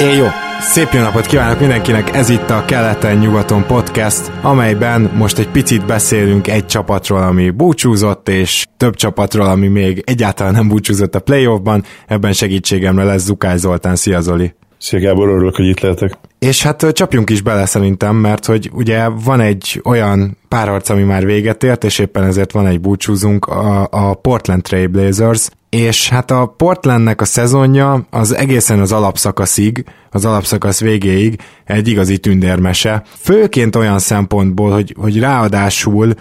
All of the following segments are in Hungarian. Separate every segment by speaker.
Speaker 1: Én jó! Szép jó napot kívánok mindenkinek, ez itt a Keleten-nyugaton podcast, amelyben most egy picit beszélünk egy csapatról, ami búcsúzott, és több csapatról, ami még egyáltalán nem búcsúzott a playoffban. Ebben segítségemre lesz Zukály Zoltán. Szia Zoli!
Speaker 2: Szia Gábor, örülök, hogy itt lehetek.
Speaker 1: És hát csapjunk is bele szerintem, mert hogy ugye van egy olyan párharc, ami már véget ért, és éppen ezért van egy búcsúzunk, a, a Portland Trail Blazers, és hát a Portlandnek a szezonja az egészen az alapszakaszig, az alapszakasz végéig egy igazi tündérmese. Főként olyan szempontból, hogy, hogy ráadásul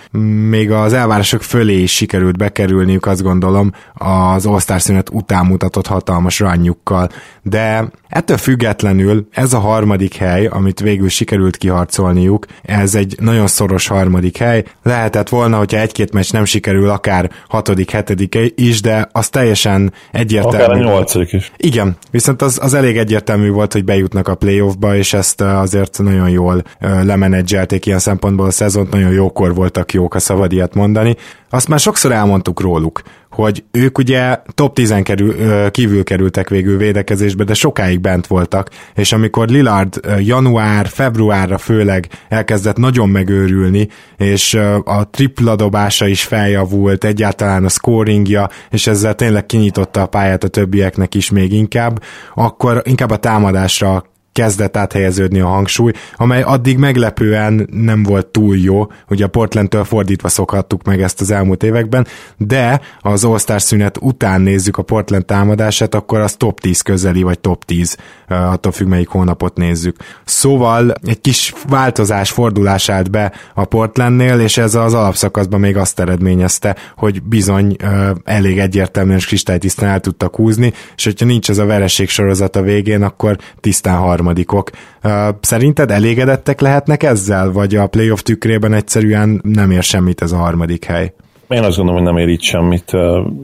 Speaker 1: még az elvárások fölé is sikerült bekerülniük, azt gondolom, az all szünet után mutatott hatalmas rányukkal. De ettől függetlenül ez a harmadik hely, amit végül sikerült kiharcolniuk, ez egy nagyon szoros harmadik hely. Lehetett volna, hogyha egy-két meccs nem sikerül, akár hatodik, hetedik is, de az teljesen egyértelmű.
Speaker 2: Akár a nyolcadik is.
Speaker 1: Igen, viszont az, az elég egyértelmű volt, hogy bejutnak a playoffba, és ezt azért nagyon jól lemenedzselték ilyen szempontból a szezont, nagyon jókor voltak jók, a szabad ilyet mondani. Azt már sokszor elmondtuk róluk, hogy ők ugye top 10 kerül, kívül kerültek végül védekezésbe, de sokáig bent voltak, és amikor Lillard január, februárra főleg elkezdett nagyon megőrülni, és a tripla dobása is feljavult, egyáltalán a scoringja, és ezzel tényleg kinyitotta a pályát a többieknek is még inkább, akkor inkább a támadásra kezdett áthelyeződni a hangsúly, amely addig meglepően nem volt túl jó, ugye a Portlandtől fordítva szokhattuk meg ezt az elmúlt években, de az all szünet után nézzük a Portland támadását, akkor az top 10 közeli, vagy top 10, attól függ melyik hónapot nézzük. Szóval egy kis változás, fordulás állt be a Portlandnél, és ez az alapszakaszban még azt eredményezte, hogy bizony elég egyértelműen és kristálytisztán el tudtak húzni, és hogyha nincs ez a vereség sorozat a végén, akkor tisztán harmadik harmadikok. Szerinted elégedettek lehetnek ezzel, vagy a playoff tükrében egyszerűen nem ér semmit ez a harmadik hely?
Speaker 2: Én azt gondolom, hogy nem ér itt semmit.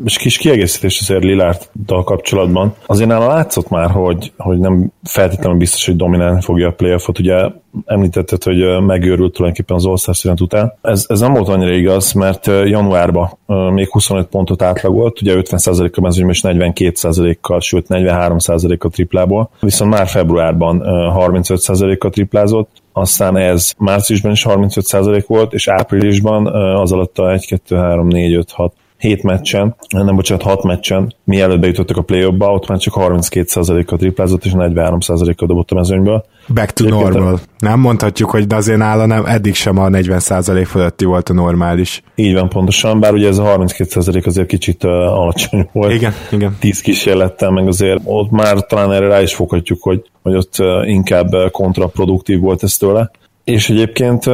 Speaker 2: És kis kiegészítés azért Lilárddal kapcsolatban. Azért nála látszott már, hogy, hogy nem feltétlenül biztos, hogy dominálni fogja a playoffot. Ugye említetted, hogy megőrült tulajdonképpen az All-Star szünet után. Ez, ez nem volt annyira igaz, mert januárban még 25 pontot átlagolt, ugye 50% a mezőnyben és 42%-kal, sőt 43%-a triplából, viszont már februárban 35%-a triplázott, aztán ez márciusban is 35% volt, és áprilisban az alatt a 1, 2, 3, 4, 5, 6, 7 meccsen, nem bocsánat, 6 meccsen, mielőtt bejutottak a play-offba, ott már csak 32%-kal triplázott, és 43%-kal dobott a mezőnyből.
Speaker 1: Back to Egyébként normal. A... Nem mondhatjuk, hogy de azért nála nem, eddig sem a 40% fölötti volt a normális.
Speaker 2: Így van, pontosan, bár ugye ez a 32% azért kicsit uh, alacsony volt.
Speaker 1: Igen, igen.
Speaker 2: 10 kísérlettel, meg azért ott már talán erre rá is foghatjuk, hogy, hogy ott uh, inkább kontraproduktív volt ez tőle. És egyébként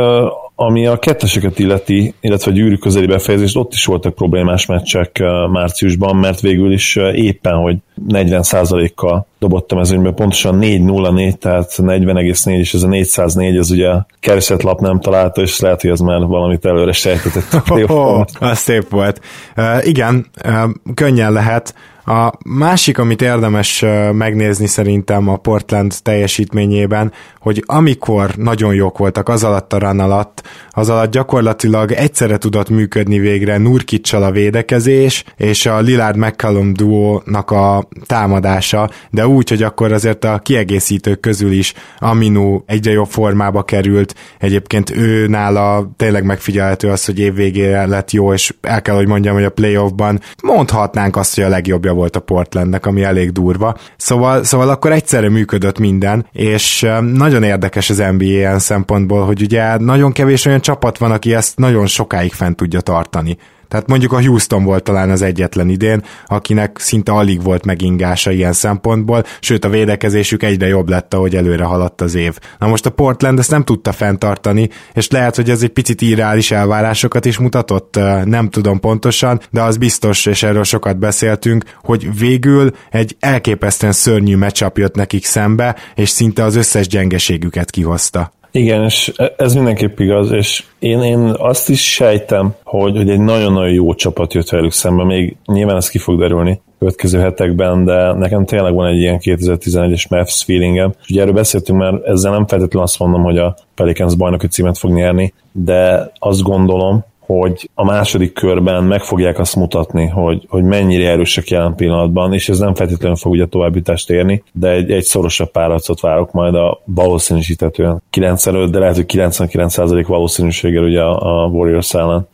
Speaker 2: ami a ketteseket illeti, illetve a gyűrű közeli befejezést, ott is voltak problémás meccsek márciusban, mert végül is éppen, hogy 40%-kal dobott a mezőnybe, pontosan 4-0-4, tehát 40,4, és ez a 404, ez ugye keresett lap nem találta, és lehet, hogy ez már valamit előre sejtetett.
Speaker 1: Oh, az szép volt. Uh, igen, uh, könnyen lehet. A másik, amit érdemes megnézni szerintem a Portland teljesítményében, hogy amikor nagyon jók voltak az alatt a run alatt, az alatt gyakorlatilag egyszerre tudott működni végre Nurkicsal a védekezés, és a Lillard McCallum duónak a támadása, de úgy, hogy akkor azért a kiegészítők közül is Aminu egyre jobb formába került, egyébként ő nála tényleg megfigyelhető az, hogy évvégére lett jó, és el kell, hogy mondjam, hogy a playoffban mondhatnánk azt, hogy a legjobbja volt a Portlandnek, ami elég durva. Szóval, szóval akkor egyszerre működött minden, és nagyon érdekes az NBA ilyen szempontból, hogy ugye nagyon kevés olyan csapat van, aki ezt nagyon sokáig fent tudja tartani. Tehát mondjuk a Houston volt talán az egyetlen idén, akinek szinte alig volt megingása ilyen szempontból, sőt a védekezésük egyre jobb lett, ahogy előre haladt az év. Na most a Portland ezt nem tudta fenntartani, és lehet, hogy ez egy picit irreális elvárásokat is mutatott, nem tudom pontosan, de az biztos, és erről sokat beszéltünk, hogy végül egy elképesztően szörnyű meccsap jött nekik szembe, és szinte az összes gyengeségüket kihozta.
Speaker 2: Igen, és ez mindenképp igaz, és én, én azt is sejtem, hogy, hogy egy nagyon-nagyon jó csapat jött velük szembe, még nyilván ez ki fog derülni következő hetekben, de nekem tényleg van egy ilyen 2011-es Mavs feelingem, ugye erről beszéltünk, mert ezzel nem feltétlenül azt mondom, hogy a Pelicans bajnoki címet fog nyerni, de azt gondolom, hogy a második körben meg fogják azt mutatni, hogy, hogy mennyire erősek jelen pillanatban, és ez nem feltétlenül fog ugye továbbítást érni, de egy, egy szorosabb párharcot várok majd a valószínűsítetően 95, de lehet, hogy 99% valószínűséggel ugye a, a Warriors ellen.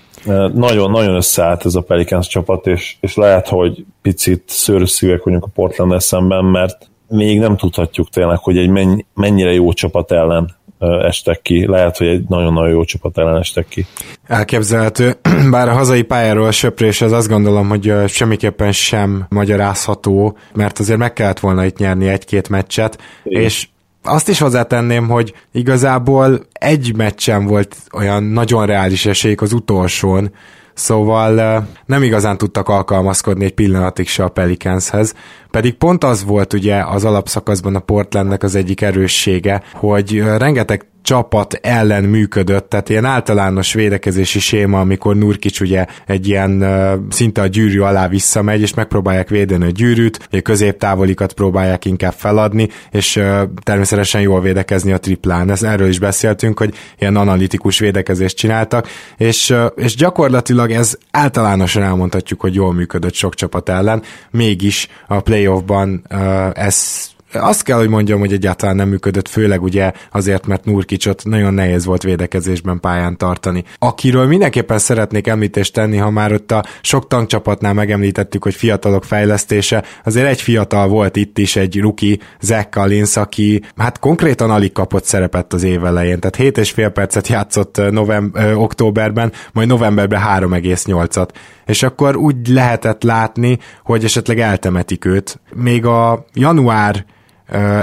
Speaker 2: Nagyon-nagyon összeállt ez a Pelicans csapat, és, és lehet, hogy picit szőrösszívek vagyunk a Portland szemben, mert még nem tudhatjuk tényleg, hogy egy mennyire jó csapat ellen estek ki. Lehet, hogy egy nagyon-nagyon jó csapat ellen estek ki.
Speaker 1: Elképzelhető. Bár a hazai pályáról a söprés, az azt gondolom, hogy semmiképpen sem magyarázható, mert azért meg kellett volna itt nyerni egy-két meccset, Igen. és azt is hozzátenném, hogy igazából egy meccsen volt olyan nagyon reális esélyük az utolsón, Szóval nem igazán tudtak alkalmazkodni egy pillanatig se a Pelicanshez, pedig pont az volt ugye az alapszakaszban a Portlandnek az egyik erőssége, hogy rengeteg csapat ellen működött, tehát ilyen általános védekezési séma, amikor Nurkic ugye egy ilyen szinte a gyűrű alá visszamegy, és megpróbálják védeni a gyűrűt, a középtávolikat próbálják inkább feladni, és uh, természetesen jól védekezni a triplán. Ez, erről is beszéltünk, hogy ilyen analitikus védekezést csináltak, és, uh, és gyakorlatilag ez általánosan elmondhatjuk, hogy jól működött sok csapat ellen, mégis a playoffban ez azt kell, hogy mondjam, hogy egyáltalán nem működött, főleg ugye azért, mert Nurkicsot nagyon nehéz volt védekezésben pályán tartani. Akiről mindenképpen szeretnék említést tenni, ha már ott a sok tankcsapatnál megemlítettük, hogy fiatalok fejlesztése, azért egy fiatal volt itt is, egy ruki, Zach Collins, aki hát konkrétan alig kapott szerepet az év elején, tehát 7 és fél percet játszott november, ö, októberben, majd novemberben 3,8-at és akkor úgy lehetett látni, hogy esetleg eltemetik őt. Még a január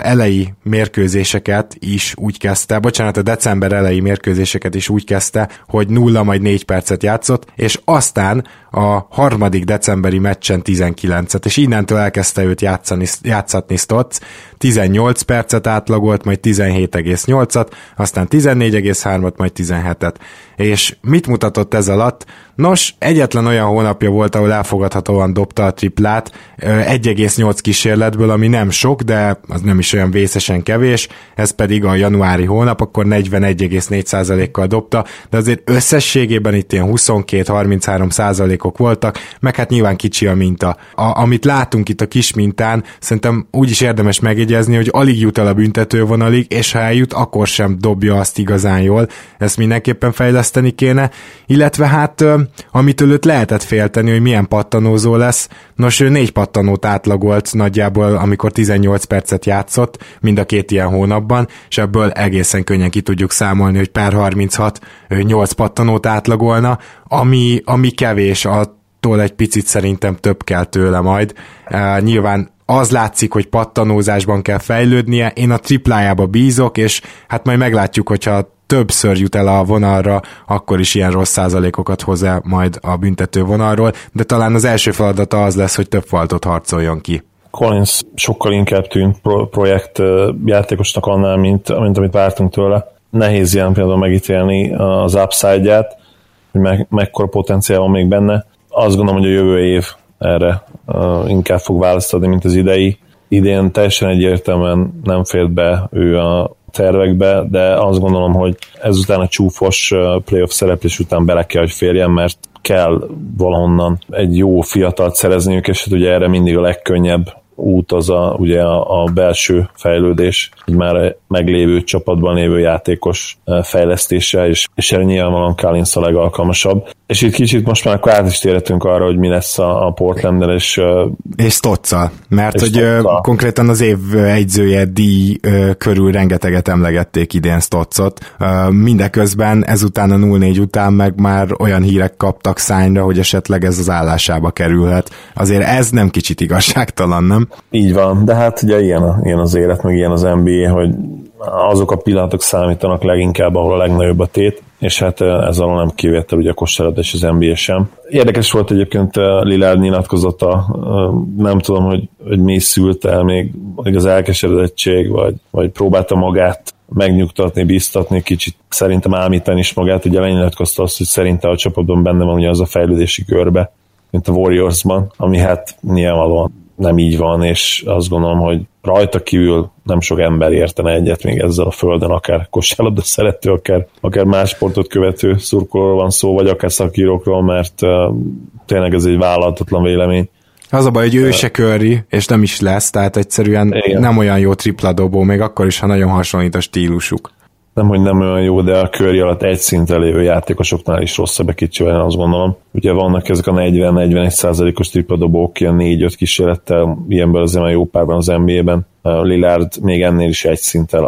Speaker 1: elejé mérkőzéseket is úgy kezdte, bocsánat, a december elejé mérkőzéseket is úgy kezdte, hogy nulla majd négy percet játszott, és aztán a harmadik decemberi meccsen 19-et, és innentől elkezdte őt játszani, játszatni Stotts, 18 percet átlagolt, majd 17,8-at, aztán 14,3-at, majd 17-et. És mit mutatott ez alatt? Nos, egyetlen olyan hónapja volt, ahol elfogadhatóan dobta a triplát, 1,8 kísérletből, ami nem sok, de az nem is olyan vészesen kevés, ez pedig a januári hónap, akkor 41,4%-kal dobta, de azért összességében itt ilyen 22-33 százalékok voltak, meg hát nyilván kicsi a minta. A, amit látunk itt a kis mintán, szerintem úgy is érdemes megjegyezni, hogy alig jut el a büntetővonalig, és ha eljut, akkor sem dobja azt igazán jól, ezt mindenképpen fejleszteni kéne, illetve hát amitől őt lehetett félteni, hogy milyen pattanózó lesz, nos ő négy pattanót átlagolt nagyjából, amikor 18 percet játszott, mind a két ilyen hónapban, és ebből egészen könnyen ki tudjuk számolni, hogy per 36 8 pattanót átlagolna, ami, ami kevés, attól egy picit szerintem több kell tőle majd. Uh, nyilván az látszik, hogy pattanózásban kell fejlődnie, én a triplájába bízok, és hát majd meglátjuk, hogyha többször jut el a vonalra, akkor is ilyen rossz százalékokat hoz el majd a büntető vonalról, de talán az első feladata az lesz, hogy több faltot harcoljon ki.
Speaker 2: Collins sokkal inkább tűnt pro- projekt játékosnak annál, mint, mint amit vártunk tőle. Nehéz ilyen például megítélni az upside-ját, hogy me- mekkora potenciál van még benne. Azt gondolom, hogy a jövő év erre inkább fog választani, mint az idei. Idén teljesen egyértelműen nem fért be ő a tervekbe, de azt gondolom, hogy ezután a csúfos playoff szereplés után bele kell, hogy férjen, mert kell valahonnan egy jó fiatalt szerezniük, és hát ugye erre mindig a legkönnyebb út az a, ugye a, a belső fejlődés, egy már meglévő csapatban lévő játékos fejlesztése, és, és erre nyilvánvalóan Collins a legalkalmasabb. És itt kicsit most már akkor át is térhetünk arra, hogy mi lesz a, a portland és...
Speaker 1: És Stotza, mert és hogy Stotza. konkrétan az év egyzője díj körül rengeteget emlegették idén Stotzot. Mindeközben ezután a 0-4 után meg már olyan hírek kaptak szányra, hogy esetleg ez az állásába kerülhet. Azért ez nem kicsit igazságtalan, nem?
Speaker 2: Így van, de hát ugye ilyen, ilyen az élet, meg ilyen az NBA, hogy azok a pillanatok számítanak leginkább, ahol a legnagyobb a tét, és hát ez alól nem kivétel ugye a kosárlabda és az NBA sem. Érdekes volt egyébként Lillard nyilatkozata, nem tudom, hogy, hogy mi szült el még, hogy az elkeseredettség, vagy, vagy próbálta magát megnyugtatni, biztatni, kicsit szerintem ámítani is magát, ugye lenyilatkozta azt, hogy szerinte a csapatban benne van ugye az a fejlődési körbe, mint a Warriorsban, ami hát nyilvánvalóan nem így van, és azt gondolom, hogy rajta kívül nem sok ember értene egyet még ezzel a földön, akár kosárlabda szerető, akár, akár más sportot követő szurkolóról van szó, vagy akár szakírókról, mert uh, tényleg ez egy vállalhatatlan vélemény.
Speaker 1: Az a baj, hogy ő se köri, és nem is lesz, tehát egyszerűen Igen. nem olyan jó tripla dobó, még akkor is, ha nagyon hasonlít a stílusuk
Speaker 2: nem, hogy nem olyan jó, de a körj alatt egy szinten lévő játékosoknál is rosszabb egy kicsivel, azt gondolom. Ugye vannak ezek a 40-41 százalékos tripladobók, ilyen 4-5 kísérlettel, ilyenből azért már jó párban az NBA-ben. Lillard még ennél is egy szinten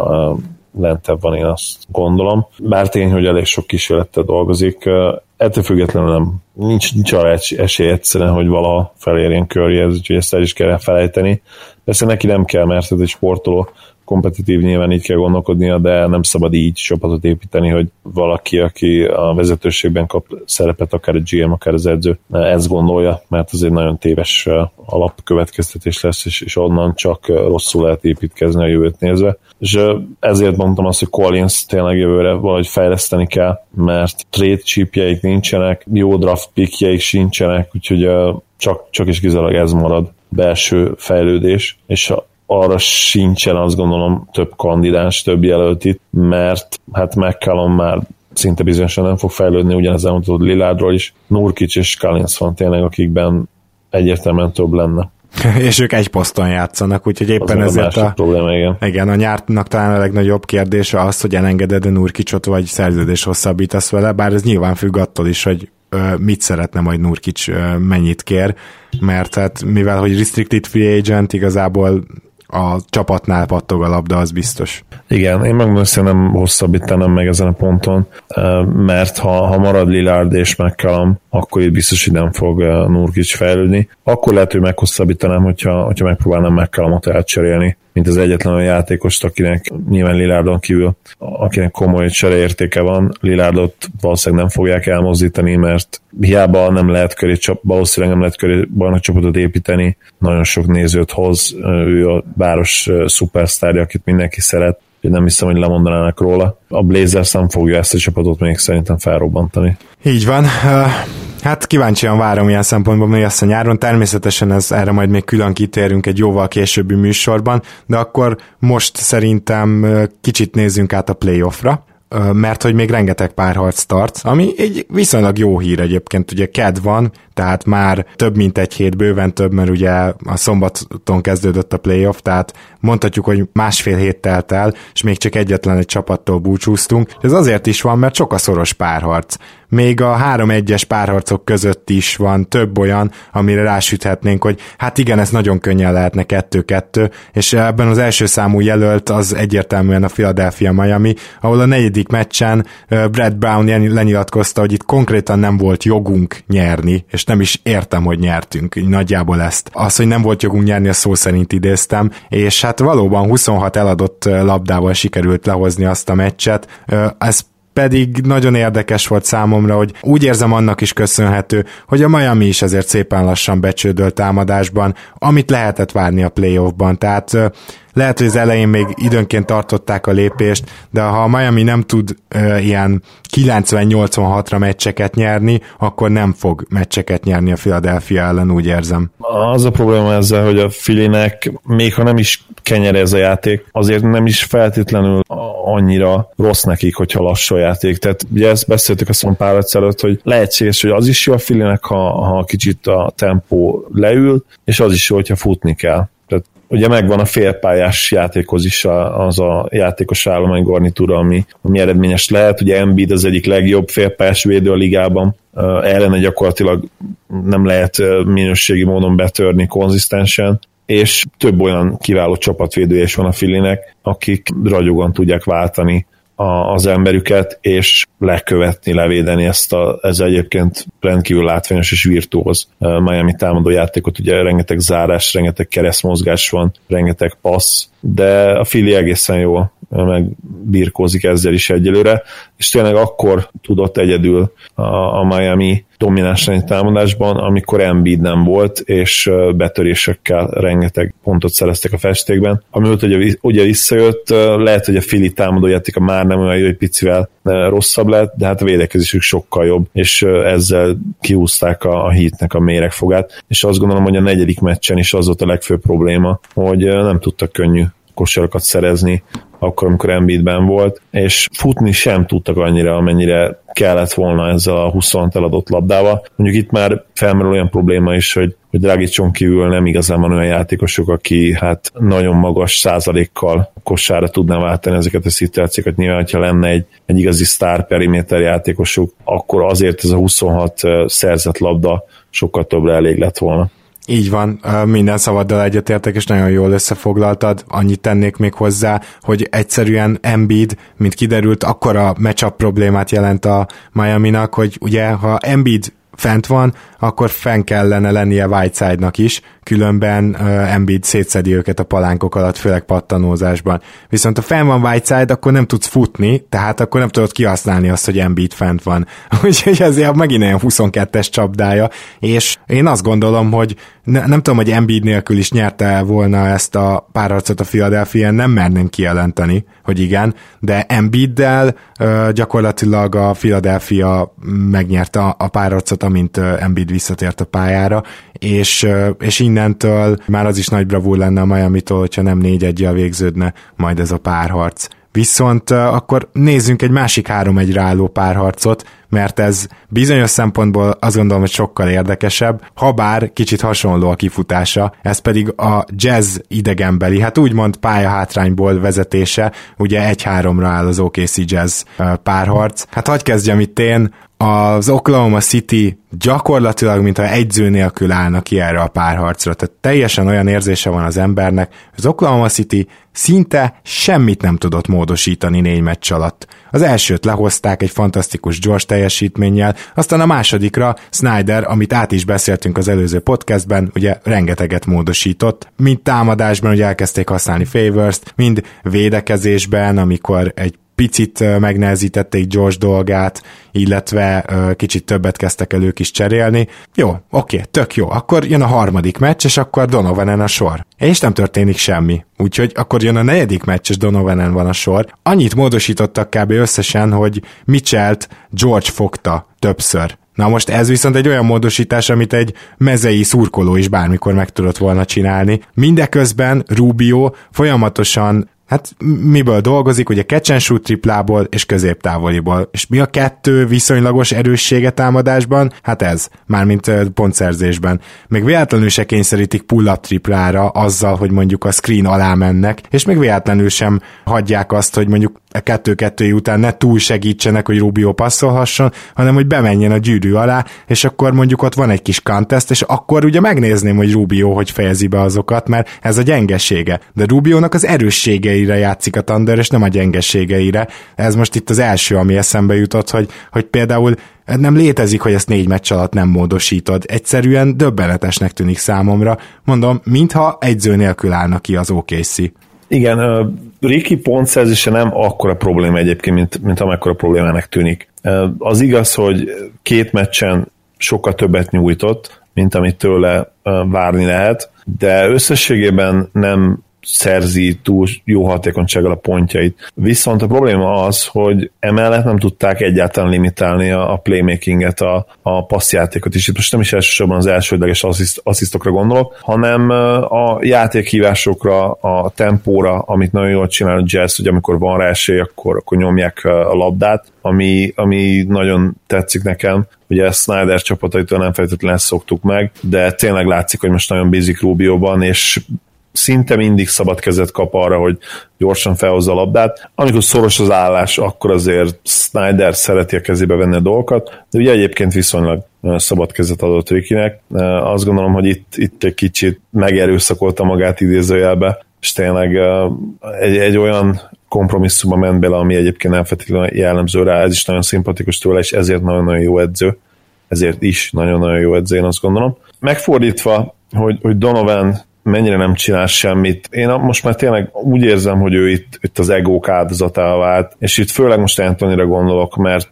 Speaker 2: lentebb van, én azt gondolom. Bár tény, hogy elég sok kísérlettel dolgozik, ettől függetlenül nem, nincs, nincs arra esély egyszerűen, hogy valaha felérjen körjéhez, úgyhogy ezt el is kell felejteni. Persze neki nem kell, mert ez egy sportoló, kompetitív nyilván így kell gondolkodnia, de nem szabad így csapatot építeni, hogy valaki, aki a vezetőségben kap szerepet, akár a GM, akár az edző, ezt gondolja, mert ez egy nagyon téves alapkövetkeztetés lesz, és, és onnan csak rosszul lehet építkezni a jövőt nézve. És ezért mondtam azt, hogy Collins tényleg jövőre valahogy fejleszteni kell, mert trade chipjeik nincsenek, jó draft pickjeik sincsenek, úgyhogy csak, csak is kizárólag ez marad belső fejlődés, és arra sincsen azt gondolom több kandidáns, több jelölt itt, mert hát McCallum már szinte bizonyosan nem fog fejlődni, ugyanez elmondhatod Liládról is. Nurkic és Collins van tényleg, akikben egyértelműen több lenne.
Speaker 1: és ők egy poszton játszanak, úgyhogy éppen
Speaker 2: az
Speaker 1: ezért
Speaker 2: a, a probléma, igen.
Speaker 1: igen, a nyártnak talán a legnagyobb kérdése az, hogy elengeded a Nurkicsot, vagy szerződés hosszabbítasz vele, bár ez nyilván függ attól is, hogy mit szeretne majd Nurkic mennyit kér, mert hát mivel, hogy restricted free agent, igazából a csapatnál pattog a labda, az biztos.
Speaker 2: Igen, én hogy nem hosszabbítanám meg ezen a ponton, mert ha, ha marad Lillard és McCallum, akkor itt biztos, hogy nem fog Nurkic fejlődni. Akkor lehet, hogy meghosszabbítanám, hogyha, hogyha megpróbálnám McCallumot elcserélni mint az egyetlen olyan játékost, akinek nyilván Lilárdon kívül, akinek komoly csereértéke van. Lilárdot valószínűleg nem fogják elmozdítani, mert hiába nem lehet köré csap, valószínűleg nem lehet köré csapatot építeni, nagyon sok nézőt hoz, ő a város szupersztárja, akit mindenki szeret, nem hiszem, hogy lemondanának róla. A Blazers nem fogja ezt a csapatot még szerintem felrobbantani.
Speaker 1: Így van. Hát kíváncsian várom ilyen szempontból még ezt a nyáron. Természetesen ez, erre majd még külön kitérünk egy jóval későbbi műsorban, de akkor most szerintem kicsit nézzünk át a playoffra mert hogy még rengeteg párharc tart, ami egy viszonylag jó hír egyébként, ugye KED van, tehát már több mint egy hét bőven több, mert ugye a szombaton kezdődött a playoff, tehát mondhatjuk, hogy másfél hét telt el, és még csak egyetlen egy csapattól búcsúztunk. Ez azért is van, mert csak a szoros párharc. Még a három egyes párharcok között is van több olyan, amire rásüthetnénk, hogy hát igen, ez nagyon könnyen lehetne kettő-kettő, és ebben az első számú jelölt az egyértelműen a Philadelphia Miami, ahol a negyedik meccsen Brad Brown lenyilatkozta, hogy itt konkrétan nem volt jogunk nyerni, és nem is értem, hogy nyertünk, nagyjából ezt. Az, hogy nem volt jogunk nyerni, a szó szerint idéztem, és hát valóban 26 eladott labdával sikerült lehozni azt a meccset. Ez pedig nagyon érdekes volt számomra, hogy úgy érzem annak is köszönhető, hogy a Miami is azért szépen lassan becsődölt támadásban, amit lehetett várni a playoffban. Tehát lehet, hogy az elején még időnként tartották a lépést, de ha a Miami nem tud ö, ilyen 90-86-ra meccseket nyerni, akkor nem fog meccseket nyerni a Philadelphia ellen, úgy érzem.
Speaker 2: Az a probléma ezzel, hogy a Filinek, még ha nem is kenyere ez a játék, azért nem is feltétlenül annyira rossz nekik, hogyha lassú a játék. Tehát ugye ezt beszéltük a pár előtt, hogy lehetséges, hogy az is jó a Filinek, ha, ha kicsit a tempó leül, és az is jó, hogyha futni kell. Ugye megvan a félpályás játékhoz is az a játékos állomány garnitúra, ami, ami eredményes lehet. Ugye Embiid az egyik legjobb félpályás védő a ligában, ellene gyakorlatilag nem lehet minőségi módon betörni konzisztensen, és több olyan kiváló csapatvédője is van a Filinek, akik ragyogan tudják váltani a, az emberüket, és lekövetni, levédeni ezt a, ez egyébként rendkívül látványos és virtuóz Miami támadó játékot, ugye rengeteg zárás, rengeteg keresztmozgás van, rengeteg passz, de a Fili egészen jó meg birkózik ezzel is egyelőre, és tényleg akkor tudott egyedül a, a Miami domináns támadásban, amikor Embiid nem volt, és betörésekkel rengeteg pontot szereztek a festékben. Ami ugye, ugye visszajött, lehet, hogy a Fili támadójátéka már nem olyan jó, egy picivel rosszabb lett, de hát a védekezésük sokkal jobb, és ezzel kiúzták a, a hitnek a méregfogát, és azt gondolom, hogy a negyedik meccsen is az volt a legfőbb probléma, hogy nem tudtak könnyű kosarakat szerezni, akkor, amikor Embiidben volt, és futni sem tudtak annyira, amennyire kellett volna ezzel a 20 eladott labdával. Mondjuk itt már felmerül olyan probléma is, hogy, hogy Dragicson kívül nem igazán van olyan játékosok, aki hát nagyon magas százalékkal kossára tudná váltani ezeket a szituációkat. Nyilván, ha lenne egy, egy igazi sztár periméter játékosuk, akkor azért ez a 26 szerzett labda sokkal többre elég lett volna.
Speaker 1: Így van, minden szavaddal egyetértek, és nagyon jól összefoglaltad. Annyit tennék még hozzá, hogy egyszerűen Embiid, mint kiderült, akkora matchup problémát jelent a Miami-nak, hogy ugye, ha Embiid fent van, akkor fenn kellene lennie Whiteside-nak is, különben uh, Embiid szétszedi őket a palánkok alatt, főleg pattanózásban. Viszont ha fenn van Whiteside, akkor nem tudsz futni, tehát akkor nem tudod kihasználni azt, hogy Embiid fent van. Úgyhogy ezért megint olyan 22-es csapdája, és én azt gondolom, hogy ne, nem tudom, hogy Embiid nélkül is nyerte volna ezt a párharcot a Philadelphia, nem merném kijelenteni, hogy igen, de Embiiddel gyakorlatilag a Philadelphia megnyerte a, párharcot, amint Embiid visszatért a pályára, és, és innentől már az is nagy bravúr lenne a Miami-tól, hogyha nem négy egyel végződne majd ez a párharc. Viszont akkor nézzünk egy másik három egyre álló párharcot, mert ez bizonyos szempontból azt gondolom, hogy sokkal érdekesebb, ha bár kicsit hasonló a kifutása, ez pedig a jazz idegenbeli, hát úgymond pályahátrányból vezetése, ugye egy-háromra áll az OKC jazz párharc. Hát hagyj kezdjem itt én, az Oklahoma City gyakorlatilag, mintha egyző nélkül állna ki erre a párharcra. Tehát teljesen olyan érzése van az embernek, az Oklahoma City szinte semmit nem tudott módosítani négy meccs alatt. Az elsőt lehozták egy fantasztikus gyors teljesítménnyel, aztán a másodikra Snyder, amit át is beszéltünk az előző podcastben, ugye rengeteget módosított, mind támadásban, hogy elkezdték használni favors mind védekezésben, amikor egy picit megnehezítették George dolgát, illetve kicsit többet kezdtek el ők is cserélni. Jó, oké, tök jó. Akkor jön a harmadik meccs, és akkor Donovanen a sor. És nem történik semmi. Úgyhogy akkor jön a negyedik meccs, és Donovanen van a sor. Annyit módosítottak kb. összesen, hogy Mitchell-t George fogta többször. Na most ez viszont egy olyan módosítás, amit egy mezei szurkoló is bármikor meg tudott volna csinálni. Mindeközben Rubio folyamatosan Hát miből dolgozik? Ugye catch triplából és középtávoliból. És mi a kettő viszonylagos erőssége támadásban? Hát ez, mármint pontszerzésben. Még véletlenül se kényszerítik pull-up triplára azzal, hogy mondjuk a screen alá mennek, és még véletlenül sem hagyják azt, hogy mondjuk a kettő-kettői után ne túl segítsenek, hogy Rubio passzolhasson, hanem hogy bemenjen a gyűrű alá, és akkor mondjuk ott van egy kis contest, és akkor ugye megnézném, hogy Rubio hogy fejezi be azokat, mert ez a gyengesége. De Rubionak az erősségeire játszik a Thunder, és nem a gyengeségeire. Ez most itt az első, ami eszembe jutott, hogy, hogy például nem létezik, hogy ezt négy meccs alatt nem módosítod. Egyszerűen döbbenetesnek tűnik számomra. Mondom, mintha egyző nélkül állnak ki az OKC.
Speaker 2: Igen, Ricky pontszerzése nem akkora probléma egyébként, mint, mint amekkora problémának tűnik. Az igaz, hogy két meccsen sokkal többet nyújtott, mint amit tőle várni lehet, de összességében nem szerzi túl jó hatékonysággal a pontjait. Viszont a probléma az, hogy emellett nem tudták egyáltalán limitálni a, a playmakinget, a, a passzjátékot is. Itt most nem is elsősorban az elsődleges assziszt, asszisztokra gondolok, hanem a játékhívásokra, a tempóra, amit nagyon jól csinál a jazz, hogy amikor van rá esély, akkor, akkor nyomják a labdát, ami, ami nagyon tetszik nekem. Ugye Snyder csapataitól nem feltétlenül ezt szoktuk meg, de tényleg látszik, hogy most nagyon bízik Rubioban, és szinte mindig szabad kezet kap arra, hogy gyorsan felhozza a labdát. Amikor szoros az állás, akkor azért Snyder szereti a kezébe venni a dolgokat, de ugye egyébként viszonylag szabad kezet adott Rikinek. Azt gondolom, hogy itt, itt egy kicsit megerőszakolta magát idézőjelbe, és tényleg egy, egy olyan kompromisszumba ment bele, ami egyébként nem feltétlenül jellemző rá, ez is nagyon szimpatikus tőle, és ezért nagyon-nagyon jó edző, ezért is nagyon-nagyon jó edző, én azt gondolom. Megfordítva, hogy, hogy Donovan mennyire nem csinál semmit. Én most már tényleg úgy érzem, hogy ő itt, itt az egók áldozatává vált, és itt főleg most Antonira gondolok, mert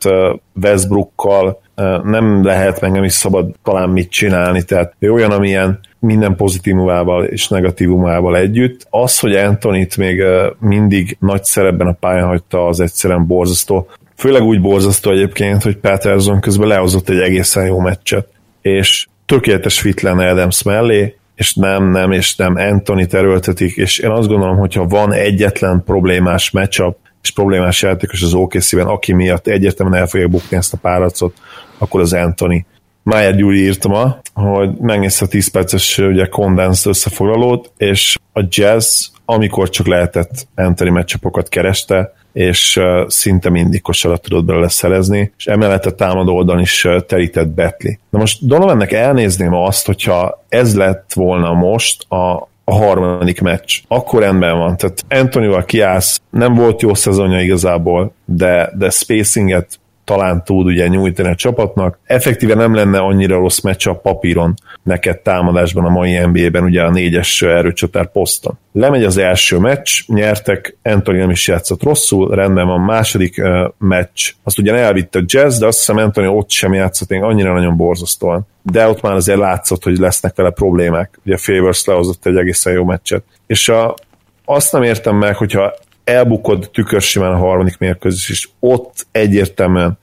Speaker 2: Westbrookkal nem lehet, meg nem is szabad talán mit csinálni, tehát ő olyan, amilyen minden pozitívumával és negatívumával együtt. Az, hogy Antonit még mindig nagy szerepben a pályán hagyta, az egyszerűen borzasztó. Főleg úgy borzasztó egyébként, hogy Patterson közben lehozott egy egészen jó meccset, és tökéletes fit lenne Adams mellé, és nem, nem, és nem Anthony terültetik, és én azt gondolom, hogyha van egyetlen problémás matchup, és problémás játékos az OKC-ben, aki miatt egyértelműen el fogják bukni ezt a páracot, akkor az Anthony. Májer Gyuri írta ma, hogy megnézte a 10 perces ugye condensed összefoglalót, és a Jazz, amikor csak lehetett Anthony meccsapokat kereste, és szinte mindig kosarat tudott belőle szerezni, és emellett a támadó oldalon is terített Betli. Na most Donovannek elnézném azt, hogyha ez lett volna most a, a harmadik meccs. Akkor rendben van. Tehát Antonival kiállsz, nem volt jó szezonja igazából, de, de spacinget talán tud ugye nyújtani a csapatnak. Effektíve nem lenne annyira rossz meccs a papíron neked támadásban a mai NBA-ben, ugye a négyes erőcsatár poszton. Lemegy az első meccs, nyertek, Anthony nem is játszott rosszul, rendben van második uh, meccs, azt ugyan elvitt a jazz, de azt hiszem Anthony ott sem játszott még annyira nagyon borzasztóan. De ott már azért látszott, hogy lesznek vele problémák. Ugye Favors lehozott egy egészen jó meccset. És a, azt nem értem meg, hogyha elbukod tükörsimán a harmadik mérkőzés, és ott egyértelműen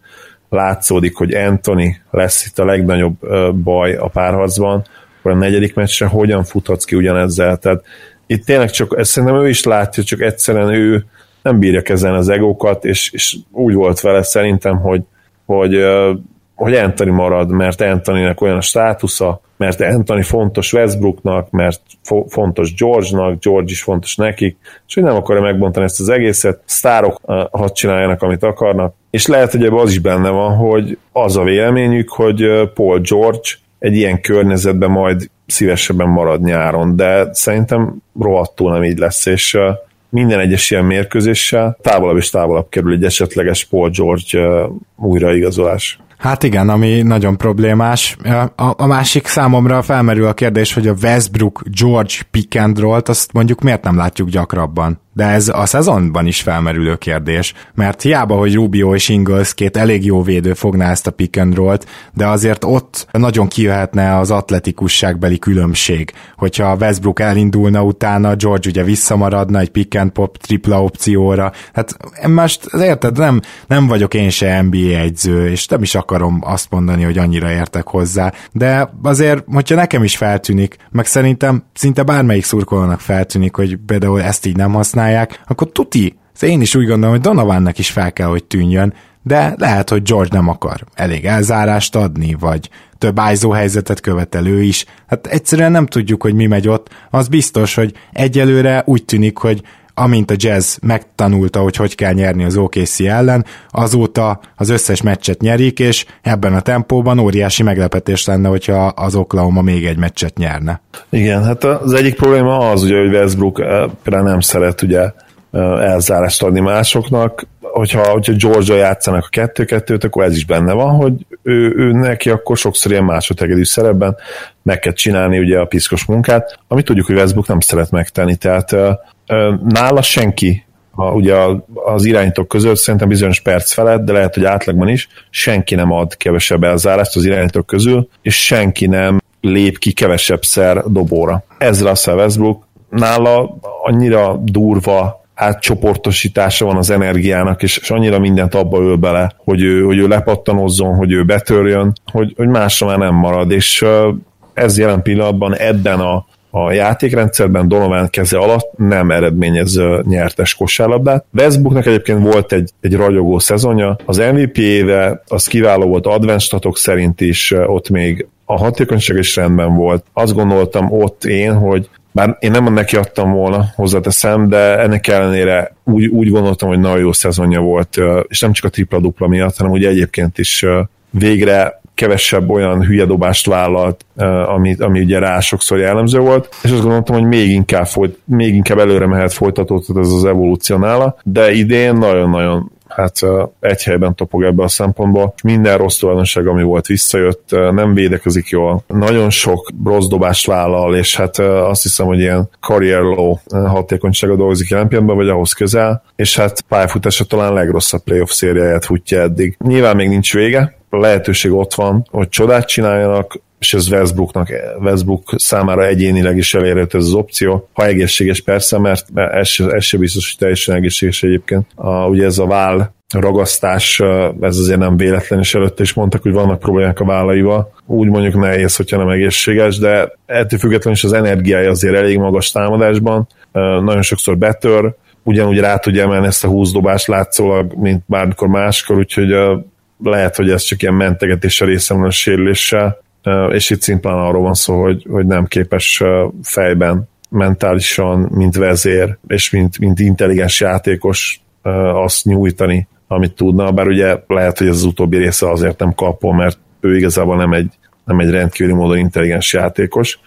Speaker 2: látszódik, hogy Anthony lesz itt a legnagyobb baj a párharcban, akkor a negyedik meccsre hogyan futhatsz ki ugyanezzel. Tehát itt tényleg csak, ezt szerintem ő is látja, csak egyszerűen ő nem bírja kezelni az egókat, és, és úgy volt vele szerintem, hogy, hogy hogy Anthony marad, mert Anthonynek olyan a státusza, mert Anthony fontos Westbrooknak, mert fo- fontos George-nak, George is fontos nekik, és hogy nem akarja megbontani ezt az egészet, sztárok uh, hadd csináljanak, amit akarnak, és lehet, hogy ebben az is benne van, hogy az a véleményük, hogy Paul George egy ilyen környezetben majd szívesebben marad nyáron, de szerintem rohadtul nem így lesz, és minden egyes ilyen mérkőzéssel távolabb és távolabb kerül egy esetleges Paul George újraigazolás.
Speaker 1: Hát igen, ami nagyon problémás. A, a másik számomra felmerül a kérdés, hogy a Westbrook George pick and azt mondjuk miért nem látjuk gyakrabban? De ez a szezonban is felmerülő kérdés, mert hiába, hogy Rubio és Ingles két elég jó védő fogná ezt a pick and roll-t, de azért ott nagyon kijöhetne az atletikusságbeli különbség, hogyha Westbrook elindulna utána, George ugye visszamaradna egy pick and pop tripla opcióra, hát most érted, nem, nem vagyok én se NBA egyző, és nem is akarom azt mondani, hogy annyira értek hozzá, de azért, hogyha nekem is feltűnik, meg szerintem szinte bármelyik szurkolónak feltűnik, hogy például ezt így nem használ, használják, akkor tuti, én is úgy gondolom, hogy Donovannak is fel kell, hogy tűnjön, de lehet, hogy George nem akar elég elzárást adni, vagy több ISO helyzetet követelő is. Hát egyszerűen nem tudjuk, hogy mi megy ott. Az biztos, hogy egyelőre úgy tűnik, hogy amint a Jazz megtanulta, hogy hogy kell nyerni az OKC ellen, azóta az összes meccset nyerik, és ebben a tempóban óriási meglepetés lenne, hogyha az Oklahoma még egy meccset nyerne.
Speaker 2: Igen, hát az egyik probléma az, ugye, hogy Westbrook eh, például nem szeret ugye eh, elzárást adni másoknak, hogyha, hogyha Georgia játszanak a kettő-kettőt, akkor ez is benne van, hogy ő, ő neki akkor sokszor ilyen másodtegedű szerepben meg kell csinálni ugye a piszkos munkát, amit tudjuk, hogy Westbrook nem szeret megtenni, tehát eh, nála senki a, ugye az irányítók között szerintem bizonyos perc felett, de lehet, hogy átlagban is, senki nem ad kevesebb elzárást az irányítók közül, és senki nem lép ki kevesebb szer dobóra. Ez Russell Westbrook nála annyira durva átcsoportosítása van az energiának, és, és annyira mindent abba öl bele, hogy ő, hogy ő lepattanozzon, hogy ő betörjön, hogy, hogy másra már nem marad, és ez jelen pillanatban ebben a a játékrendszerben Donovan keze alatt nem eredményez nyertes kosárlabdát. Westbrooknak egyébként volt egy, egy ragyogó szezonja, az MVP éve az kiváló volt advanced statok szerint is, ott még a hatékonyság is rendben volt. Azt gondoltam ott én, hogy bár én nem neki adtam volna, hozzáteszem, de ennek ellenére úgy, úgy gondoltam, hogy nagyon jó szezonja volt, és nem csak a tripla-dupla miatt, hanem ugye egyébként is végre kevesebb olyan hülye dobást vállalt, ami, ami ugye rá sokszor jellemző volt, és azt gondoltam, hogy még inkább, folyt, még inkább előre mehet folytatódhat ez az evolúció nála, de idén nagyon-nagyon hát egy helyben topog ebbe a szempontból. Minden rossz tulajdonság, ami volt, visszajött, nem védekezik jól, nagyon sok rossz dobást vállal, és hát azt hiszem, hogy ilyen career low hatékonysága dolgozik jelen pillanatban, vagy ahhoz közel, és hát pályafutása talán legrosszabb playoff szériáját futja eddig. Nyilván még nincs vége, lehetőség ott van, hogy csodát csináljanak, és ez Westbrooknak, Westbrook számára egyénileg is elérhető ez az opció, ha egészséges persze, mert ez ez se biztos, hogy teljesen egészséges egyébként. A, ugye ez a váll ragasztás, ez azért nem véletlen, és előtte is mondtak, hogy vannak problémák a vállaival. Úgy mondjuk nehéz, hogyha nem egészséges, de ettől függetlenül is az energiája azért elég magas támadásban, nagyon sokszor betör, ugyanúgy rá tudja emelni ezt a húzdobást látszólag, mint bármikor máskor, úgyhogy lehet, hogy ez csak ilyen mentegetés a részemről a sérüléssel, és itt szimplán arról van szó, hogy, hogy nem képes fejben, mentálisan, mint vezér, és mint, mint intelligens játékos azt nyújtani, amit tudna, bár ugye lehet, hogy ez az utóbbi része azért nem kapol, mert ő igazából nem egy, nem egy rendkívüli módon intelligens játékos,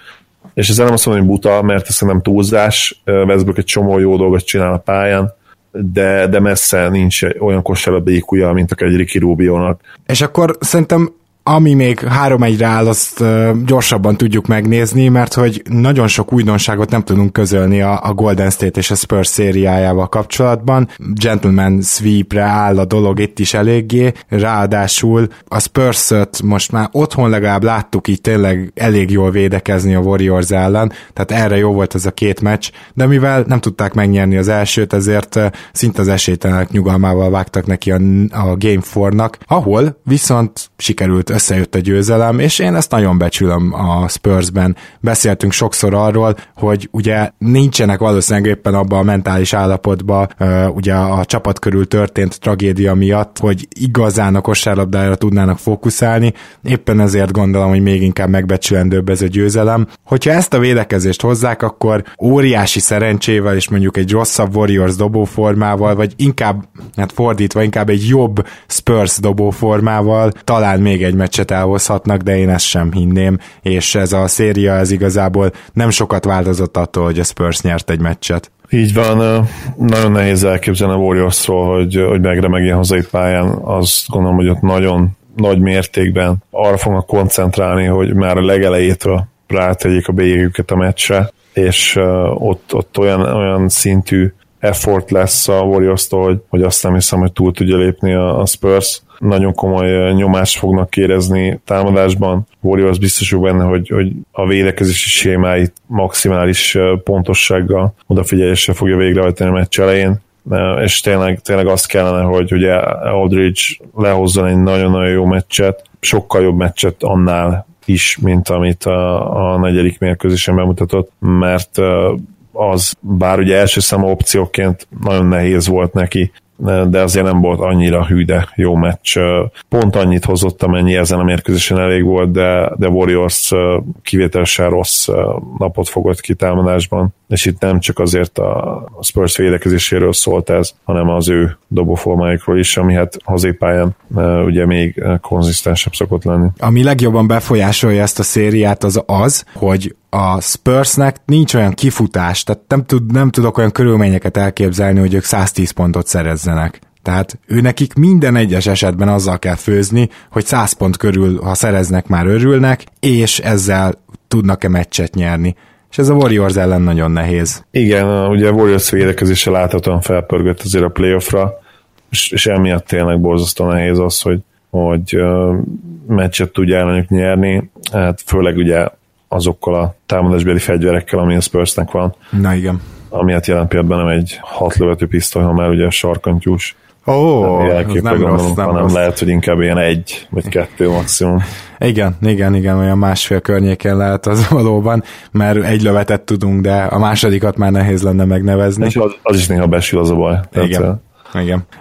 Speaker 2: és ezzel nem azt mondom, hogy buta, mert ez nem túlzás, Westbrook egy csomó jó dolgot csinál a pályán, de, de messze nincs olyan kosárlabda iq mint akár egy Ricky Rubio-nak.
Speaker 1: És akkor szerintem ami még három egyre áll, azt gyorsabban tudjuk megnézni, mert hogy nagyon sok újdonságot nem tudunk közölni a, Golden State és a Spurs szériájával kapcsolatban. Gentleman sweepre áll a dolog itt is eléggé, ráadásul a spurs most már otthon legalább láttuk így tényleg elég jól védekezni a Warriors ellen, tehát erre jó volt ez a két meccs, de mivel nem tudták megnyerni az elsőt, ezért szinte az esélytelenek nyugalmával vágtak neki a, a Game 4-nak, ahol viszont sikerült összejött a győzelem, és én ezt nagyon becsülöm a Spursben. Beszéltünk sokszor arról, hogy ugye nincsenek valószínűleg éppen abban a mentális állapotban, ugye a csapat körül történt tragédia miatt, hogy igazán a kosárlabdára tudnának fókuszálni, éppen ezért gondolom, hogy még inkább megbecsülendőbb ez a győzelem. Hogyha ezt a védekezést hozzák, akkor óriási szerencsével, és mondjuk egy rosszabb Warriors dobóformával, vagy inkább, hát fordítva, inkább egy jobb Spurs dobóformával talán még egy meccset elhozhatnak, de én ezt sem hinném, és ez a széria ez igazából nem sokat változott attól, hogy a Spurs nyert egy meccset.
Speaker 2: Így van, nagyon nehéz elképzelni a warriors hogy, hogy megremegjen hazai pályán, azt gondolom, hogy ott nagyon nagy mértékben arra fognak koncentrálni, hogy már a legelejétől rátegyék a bélyegüket a meccsre, és ott, ott olyan, olyan szintű effort lesz a warriors hogy, hogy azt nem hiszem, hogy túl tudja lépni a, a Spurs nagyon komoly nyomást fognak érezni támadásban. Warriors biztos jó benne, hogy, hogy a védekezési sémáit maximális pontossággal, odafigyeléssel fogja végrehajtani a meccs elején és tényleg, tényleg azt kellene, hogy ugye Aldridge lehozzon egy nagyon-nagyon jó meccset, sokkal jobb meccset annál is, mint amit a, a negyedik mérkőzésen bemutatott, mert az, bár ugye első számú opcióként nagyon nehéz volt neki de azért nem volt annyira hű, de jó meccs. Pont annyit hozott, amennyi ezen a mérkőzésen elég volt, de, de Warriors kivételesen rossz napot fogott ki támadásban, és itt nem csak azért a Spurs védekezéséről szólt ez, hanem az ő dobóformáikról is, ami hát hazépályán ugye még konzisztensebb szokott lenni.
Speaker 1: Ami legjobban befolyásolja ezt a szériát az az, hogy a Spursnek nincs olyan kifutás, tehát nem, tud, nem tudok olyan körülményeket elképzelni, hogy ők 110 pontot szerezzenek. Tehát ő nekik minden egyes esetben azzal kell főzni, hogy 100 pont körül, ha szereznek, már örülnek, és ezzel tudnak-e meccset nyerni. És ez a Warriors ellen nagyon nehéz.
Speaker 2: Igen, ugye a Warriors védekezése láthatóan felpörgött azért a playoffra, és, és emiatt tényleg borzasztó nehéz az, hogy, hogy meccset tudja ellenük nyerni, hát főleg ugye azokkal a támadásbeli fegyverekkel, ami a Spursnek van.
Speaker 1: Na igen.
Speaker 2: Ami hát jelen pillanatban nem egy hat lövető pisztoly, hanem már ugye a sarkantyús.
Speaker 1: Ó, oh, nem gondolom, rossz,
Speaker 2: nem hanem rossz. lehet, hogy inkább ilyen egy vagy kettő maximum.
Speaker 1: Igen, igen, igen, olyan másfél környéken lehet az valóban, mert egy lövetet tudunk, de a másodikat már nehéz lenne megnevezni.
Speaker 2: És az, az is néha besül az a baj.
Speaker 1: Tehát, Igen.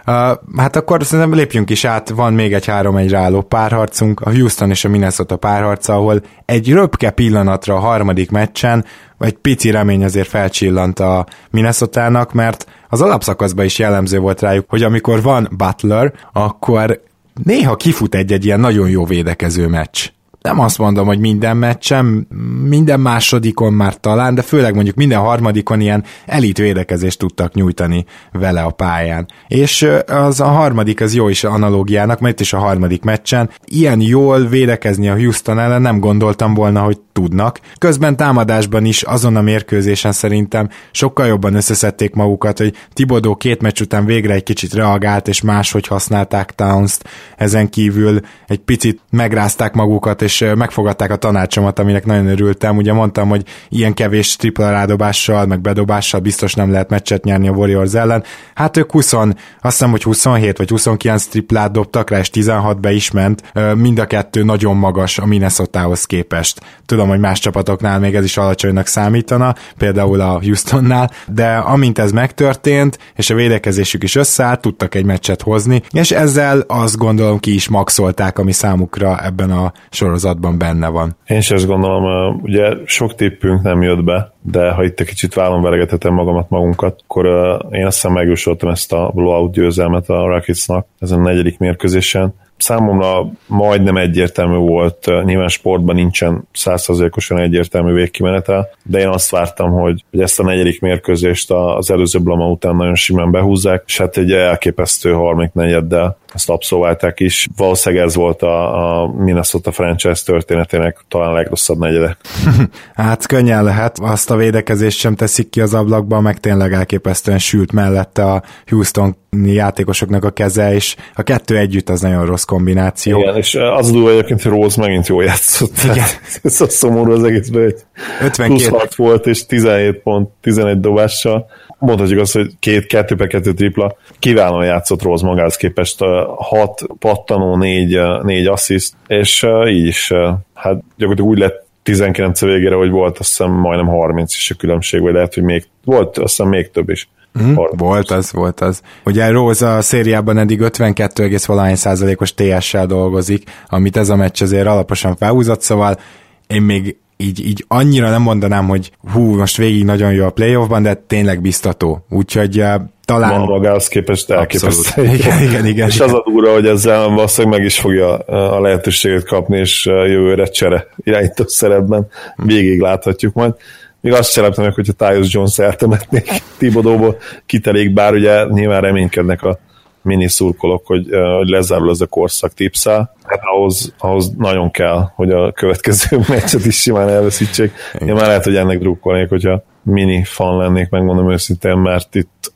Speaker 1: Uh, hát akkor szerintem lépjünk is át, van még egy három egyre álló párharcunk, a Houston és a Minnesota párharca, ahol egy röpke pillanatra a harmadik meccsen, egy pici remény azért felcsillant a Minnesotának, mert az alapszakaszban is jellemző volt rájuk, hogy amikor van Butler, akkor néha kifut egy-egy ilyen nagyon jó védekező meccs nem azt mondom, hogy minden meccsen, minden másodikon már talán, de főleg mondjuk minden harmadikon ilyen elit védekezést tudtak nyújtani vele a pályán. És az a harmadik az jó is analógiának, mert is a harmadik meccsen ilyen jól védekezni a Houston ellen nem gondoltam volna, hogy tudnak. Közben támadásban is azon a mérkőzésen szerintem sokkal jobban összeszedték magukat, hogy Tibodó két meccs után végre egy kicsit reagált, és máshogy használták Towns-t. Ezen kívül egy picit megrázták magukat, és megfogadták a tanácsomat, aminek nagyon örültem. Ugye mondtam, hogy ilyen kevés tripla rádobással, meg bedobással biztos nem lehet meccset nyerni a Warriors ellen. Hát ők 20, azt hiszem, hogy 27 vagy 29 triplát dobtak rá, és 16 be is ment. Mind a kettő nagyon magas a Minnesota-hoz képest. Tudom, hogy más csapatoknál még ez is alacsonynak számítana, például a Houstonnál, de amint ez megtörtént, és a védekezésük is összeállt, tudtak egy meccset hozni, és ezzel azt gondolom ki is maxolták, ami számukra ebben a sorozatban benne van.
Speaker 2: Én is ezt gondolom, ugye sok tippünk nem jött be, de ha itt egy kicsit vállon veregethetem magamat magunkat, akkor én azt hiszem megjósoltam ezt a blowout győzelmet a Rocketsnak ezen a negyedik mérkőzésen számomra majdnem egyértelmű volt, nyilván sportban nincsen százszerzékosan egyértelmű végkimenetel, de én azt vártam, hogy, hogy ezt a negyedik mérkőzést az előző blama után nagyon simán behúzzák, és hát egy elképesztő harmadik negyeddel ezt abszolválták is. Valószínűleg ez volt a, a Minnesota franchise történetének talán a legrosszabb negyede.
Speaker 1: hát könnyen lehet, azt a védekezést sem teszik ki az ablakba, meg tényleg elképesztően sült mellette a Houston játékosoknak a keze, és a kettő együtt az nagyon rossz kombináció.
Speaker 2: Igen, és az a egyébként, hogy Rose megint jól játszott. Igen. ez a szomorú az egészben, hogy 52. 26 volt, és 17 pont, 11 dobással. Mondhatjuk azt, hogy két, kettő per kettő tripla. Kiválóan játszott Rose magához képest, 6 pattanó, 4, 4 assziszt, és így is, hát gyakorlatilag úgy lett 19 végére, hogy volt azt hiszem majdnem 30 is a különbség, vagy lehet, hogy még volt azt hiszem még több is.
Speaker 1: Mm, volt az, volt az. Ugye Rose a szériában eddig 52,valahány százalékos TS-sel dolgozik, amit ez a meccs azért alaposan felhúzott, szóval én még így, így annyira nem mondanám, hogy hú, most végig nagyon jó a playoffban, de tényleg biztató. Úgyhogy uh, talán...
Speaker 2: Van magához képest elképesztő.
Speaker 1: Igen, igen, igen.
Speaker 2: És
Speaker 1: igen.
Speaker 2: az a durva, hogy ezzel valószínűleg meg is fogja a lehetőséget kapni, és jövőre csere irányító szerepben végig láthatjuk majd. Még azt sem meg, hogyha Tyus Jones eltemetnék Tibodóból, kitelik, bár ugye nyilván reménykednek a mini szurkolok, hogy, hogy lezárul ez a korszak tipszá. Hát ahhoz, ahhoz nagyon kell, hogy a következő meccset is simán elveszítsék. Én már lehet, hogy ennek drukkolnék, hogyha mini fan lennék, megmondom őszintén, mert itt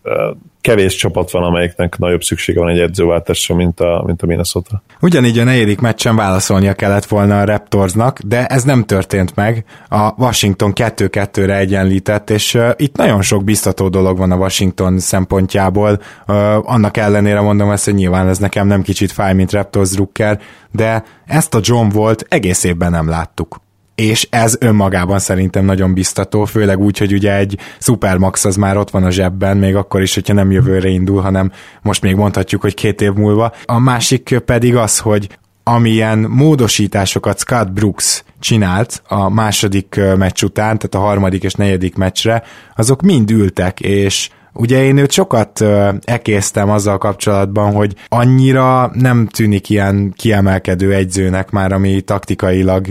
Speaker 2: kevés csapat van, amelyiknek nagyobb szüksége van egy edzőváltásra, mint a, mint a Minnesota.
Speaker 1: Ugyanígy a negyedik meccsen válaszolnia kellett volna a Raptorsnak, de ez nem történt meg. A Washington 2-2-re egyenlített, és uh, itt nagyon sok biztató dolog van a Washington szempontjából. Uh, annak ellenére mondom ezt, hogy nyilván ez nekem nem kicsit fáj, mint Raptors drukker, de ezt a John volt egész évben nem láttuk és ez önmagában szerintem nagyon biztató, főleg úgy, hogy ugye egy Supermax az már ott van a zsebben, még akkor is, hogyha nem jövőre indul, hanem most még mondhatjuk, hogy két év múlva. A másik pedig az, hogy amilyen módosításokat Scott Brooks csinált a második meccs után, tehát a harmadik és negyedik meccsre, azok mind ültek, és Ugye én őt sokat ekésztem azzal kapcsolatban, hogy annyira nem tűnik ilyen kiemelkedő egyzőnek már, ami taktikailag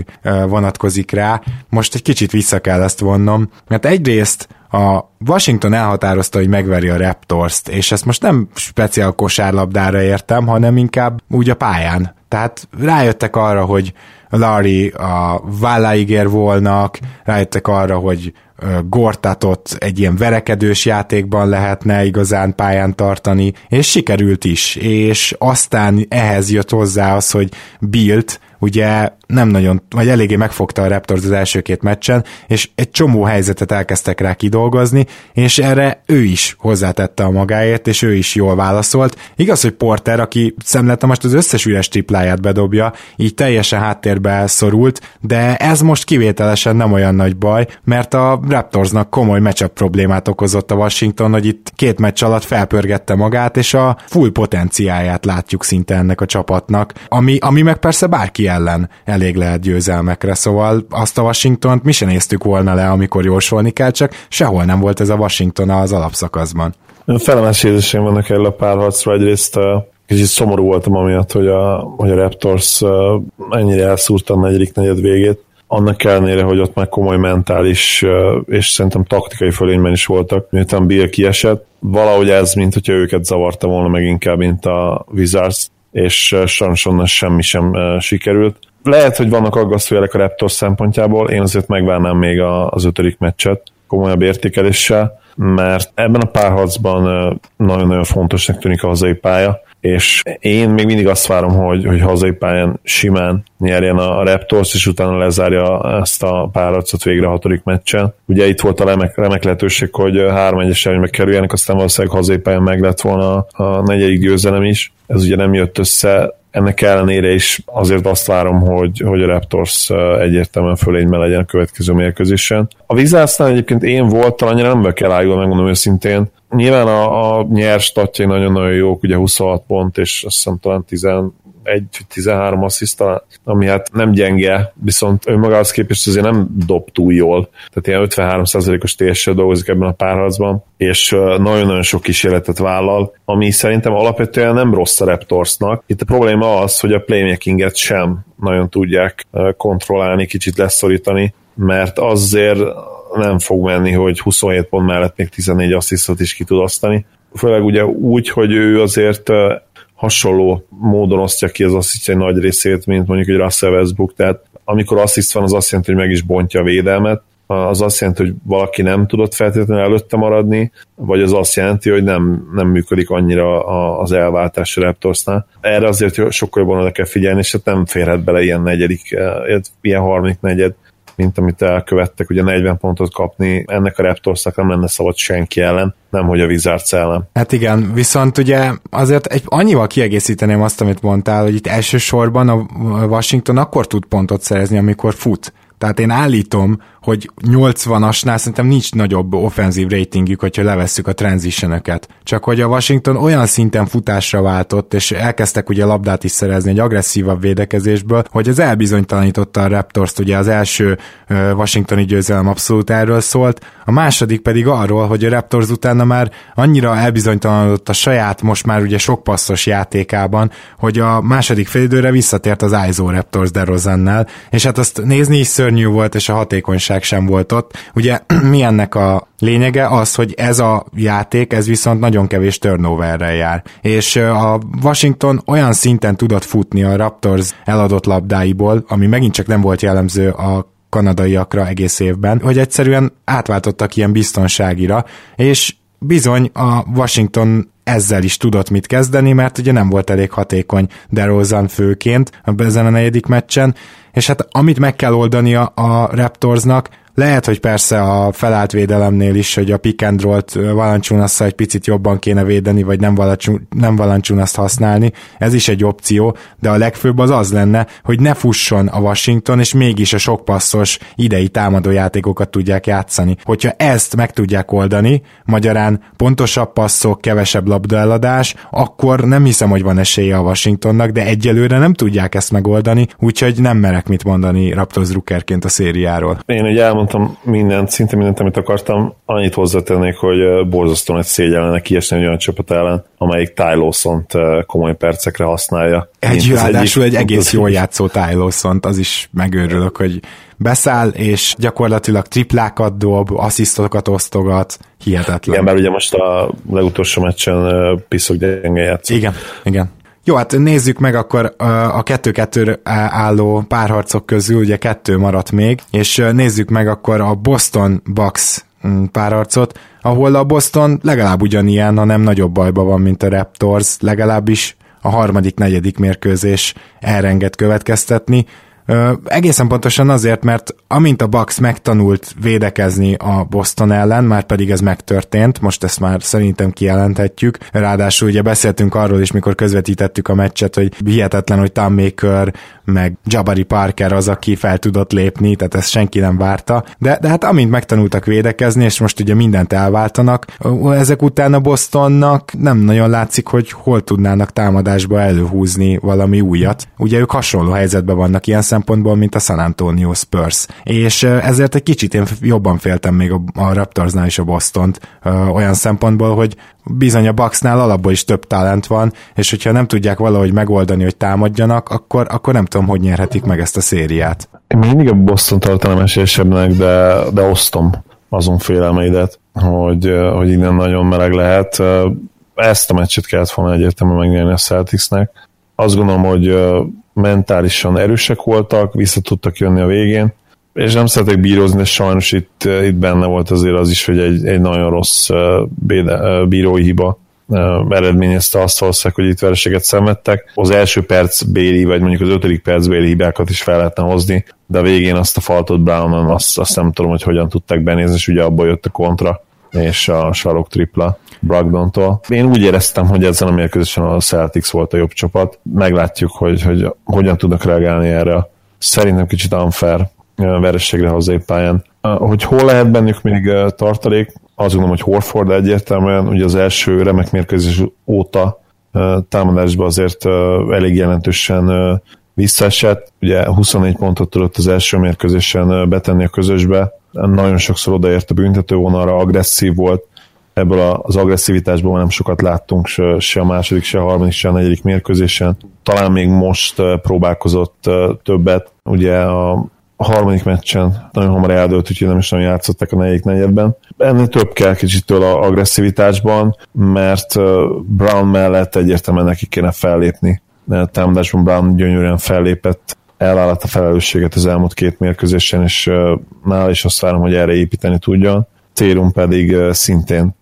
Speaker 1: vonatkozik rá. Most egy kicsit vissza kell ezt vonnom, mert egyrészt a Washington elhatározta, hogy megveri a Raptors-t, és ezt most nem speciál kosárlabdára értem, hanem inkább úgy a pályán. Tehát rájöttek arra, hogy Larry a válláig ér volnak, rájöttek arra, hogy Gortatot egy ilyen verekedős játékban lehetne igazán pályán tartani, és sikerült is, és aztán ehhez jött hozzá az, hogy Bilt ugye nem nagyon, vagy eléggé megfogta a Raptors az első két meccsen, és egy csomó helyzetet elkezdtek rá kidolgozni, és erre ő is hozzátette a magáért, és ő is jól válaszolt. Igaz, hogy Porter, aki szemlette most az összes üres tripláját bedobja, így teljesen háttérbe szorult, de ez most kivételesen nem olyan nagy baj, mert a Raptorsnak komoly matchup problémát okozott a Washington, hogy itt két meccs alatt felpörgette magát, és a full potenciáját látjuk szinte ennek a csapatnak, ami, ami meg persze bárki ellen elég lehet győzelmekre, szóval azt a Washingtont mi sem néztük volna le, amikor jósolni kell, csak sehol nem volt ez a Washington az alapszakaszban.
Speaker 2: Felemes érzéseim vannak erről a párharcra, egyrészt kicsit szomorú voltam amiatt, hogy a, hogy a Raptors ennyire elszúrta a negyedik negyed végét, annak ellenére, hogy ott már komoly mentális és szerintem taktikai fölényben is voltak, miután Bill kiesett. Valahogy ez, mint hogyha őket zavarta volna meg inkább, mint a Wizards, és sajnos onnan semmi sem sikerült. Lehet, hogy vannak aggasztó jelek a Raptors szempontjából, én azért megvárnám még az ötödik meccset komolyabb értékeléssel, mert ebben a párharcban nagyon-nagyon fontosnak tűnik a hazai pálya, és én még mindig azt várom, hogy, hogy hazai pályán simán nyerjen a Raptors, és utána lezárja ezt a párharcot végre a hatodik meccsen. Ugye itt volt a remek, remek lehetőség, hogy három egyes előnybe kerüljenek, aztán valószínűleg hazai pályán meg lett volna a negyedik győzelem is. Ez ugye nem jött össze, ennek ellenére is azért azt várom, hogy, hogy a Raptors egyértelműen fölényben legyen a következő mérkőzésen. A Wizardsnál egyébként én voltam, annyira nem kell álljon, megmondom őszintén. Nyilván a, a nyers statjai nagyon-nagyon jók, ugye 26 pont, és azt hiszem talán 10, egy 13 assziszt ami hát nem gyenge, viszont önmagához képest azért nem dob túl jól. Tehát ilyen 53%-os TS-sel dolgozik ebben a párharcban, és nagyon-nagyon sok kísérletet vállal, ami szerintem alapvetően nem rossz a Raptorsnak. Itt a probléma az, hogy a playmakinget sem nagyon tudják kontrollálni, kicsit leszorítani, mert azért nem fog menni, hogy 27 pont mellett még 14 asszisztot is ki tud osztani. Főleg ugye úgy, hogy ő azért hasonló módon osztja ki az asszisztjai nagy részét, mint mondjuk egy Russell Westbrook, tehát amikor assziszt van, az azt jelenti, hogy meg is bontja a védelmet, az azt jelenti, hogy valaki nem tudott feltétlenül előtte maradni, vagy az azt jelenti, hogy nem, nem működik annyira az elváltás a Raptorsnál. Erre azért sokkal jobban oda kell figyelni, és hát nem férhet bele ilyen negyedik, eh, ilyen harmadik negyed mint amit elkövettek, ugye 40 pontot kapni, ennek a Raptorsnak nem lenne szabad senki ellen, nem hogy a Wizards ellen.
Speaker 1: Hát igen, viszont ugye azért egy, annyival kiegészíteném azt, amit mondtál, hogy itt elsősorban a Washington akkor tud pontot szerezni, amikor fut. Tehát én állítom, hogy 80-asnál szerintem nincs nagyobb offenzív ratingjük, hogyha levesszük a transitionöket. Csak hogy a Washington olyan szinten futásra váltott, és elkezdtek ugye labdát is szerezni egy agresszívabb védekezésből, hogy az elbizonytalanította a Raptors, ugye az első washingtoni győzelem abszolút erről szólt, a második pedig arról, hogy a Raptors utána már annyira elbizonytalanodott a saját, most már ugye sok passzos játékában, hogy a második félidőre visszatért az ISO Raptors DeRozannel, és hát azt nézni is szörnyű volt, és a hatékonyság biztonság sem volt ott. Ugye mi ennek a lényege? Az, hogy ez a játék, ez viszont nagyon kevés turnoverrel jár. És a Washington olyan szinten tudott futni a Raptors eladott labdáiból, ami megint csak nem volt jellemző a kanadaiakra egész évben, hogy egyszerűen átváltottak ilyen biztonságira, és bizony a Washington ezzel is tudott mit kezdeni, mert ugye nem volt elég hatékony DeRozan főként ezen a negyedik meccsen, és hát amit meg kell oldania a Raptorsnak, lehet, hogy persze a felállt védelemnél is, hogy a pick and roll-t egy picit jobban kéne védeni, vagy nem, nem Valanciunaszt használni, ez is egy opció, de a legfőbb az az lenne, hogy ne fusson a Washington, és mégis a sok passzos idei támadójátékokat tudják játszani. Hogyha ezt meg tudják oldani, magyarán pontosabb passzok, kevesebb labdaeladás, akkor nem hiszem, hogy van esélye a Washingtonnak, de egyelőre nem tudják ezt megoldani, úgyhogy nem merek mit mondani Raptors Druckerként a szériáról.
Speaker 2: Én egy elmond elmondtam mindent, szinte mindent, amit akartam. Annyit hozzátennék, hogy borzasztóan egy szégyel lenne kiesni egy olyan csapat ellen, amelyik Ty lawson komoly percekre használja.
Speaker 1: Egy, ráadásul egy egész jól játszó Ty lawson az is megőrülök, hogy beszáll, és gyakorlatilag triplákat dob, asszisztokat osztogat, hihetetlen.
Speaker 2: Igen, mert ugye most a legutolsó meccsen piszok gyenge játszott.
Speaker 1: Igen, igen. Jó, hát nézzük meg akkor a kettő-kettő álló párharcok közül, ugye kettő maradt még, és nézzük meg akkor a Boston Bucks mm, párharcot, ahol a Boston legalább ugyanilyen, ha nem nagyobb bajban van, mint a Raptors, legalábbis a harmadik, negyedik mérkőzés elrenget következtetni. Egészen pontosan azért, mert amint a Bucks megtanult védekezni a Boston ellen, már pedig ez megtörtént, most ezt már szerintem kijelenthetjük. Ráadásul ugye beszéltünk arról is, mikor közvetítettük a meccset, hogy hihetetlen, hogy Tom Maker meg Jabari Parker az, aki fel tudott lépni, tehát ezt senki nem várta. De, de hát amint megtanultak védekezni, és most ugye mindent elváltanak, ezek után a Bostonnak nem nagyon látszik, hogy hol tudnának támadásba előhúzni valami újat. Ugye ők hasonló helyzetben vannak ilyen szempontból, mint a San Antonio Spurs. És ezért egy kicsit én jobban féltem még a, a Raptorsnál is a Bostont olyan szempontból, hogy bizony a Bucksnál alapból is több talent van, és hogyha nem tudják valahogy megoldani, hogy támadjanak, akkor, akkor nem tudom, hogy nyerhetik meg ezt a szériát.
Speaker 2: Én mindig a Boston tartanám esélyesebbnek, de, de osztom azon félelmeidet, hogy, hogy innen nagyon meleg lehet. Ezt a meccset kellett volna egyértelműen megnyerni a Celticsnek. Azt gondolom, hogy mentálisan erősek voltak, vissza tudtak jönni a végén, és nem szeretek bírózni, de sajnos itt, itt benne volt azért az is, hogy egy, egy nagyon rossz bírói hiba eredményezte azt valószínűleg, hogy itt vereséget szenvedtek. Az első perc béli, vagy mondjuk az ötödik perc béli hibákat is fel lehetne hozni, de a végén azt a faltot Brownon, azt, azt nem tudom, hogy hogyan tudták benézni, és ugye abból jött a kontra és a sarok tripla Bragdontól. Én úgy éreztem, hogy ezen a mérkőzésen a Celtics volt a jobb csapat. Meglátjuk, hogy, hogy hogyan tudnak reagálni erre. Szerintem kicsit unfair verességre hozzá pályán. Hogy hol lehet bennük még tartalék, azt gondolom, hogy Horford egyértelműen, ugye az első remek mérkőzés óta támadásban azért elég jelentősen visszaesett, ugye 24 pontot tudott az első mérkőzésen betenni a közösbe, nagyon sokszor odaért a büntetővonalra, agresszív volt, ebből az agresszivitásból nem sokat láttunk se, a második, se a harmadik, se a negyedik mérkőzésen. Talán még most próbálkozott többet, ugye a harmadik meccsen nagyon hamar eldőlt, úgyhogy nem is nagyon játszottak a negyedik negyedben. Ennél több kell kicsit tőle a agresszivitásban, mert Brown mellett egyértelműen neki kéne fellépni. Támadásban Brown gyönyörűen fellépett, elvállalt a felelősséget az elmúlt két mérkőzésen, és nála is azt várom, hogy erre építeni tudjon. Térum pedig szintén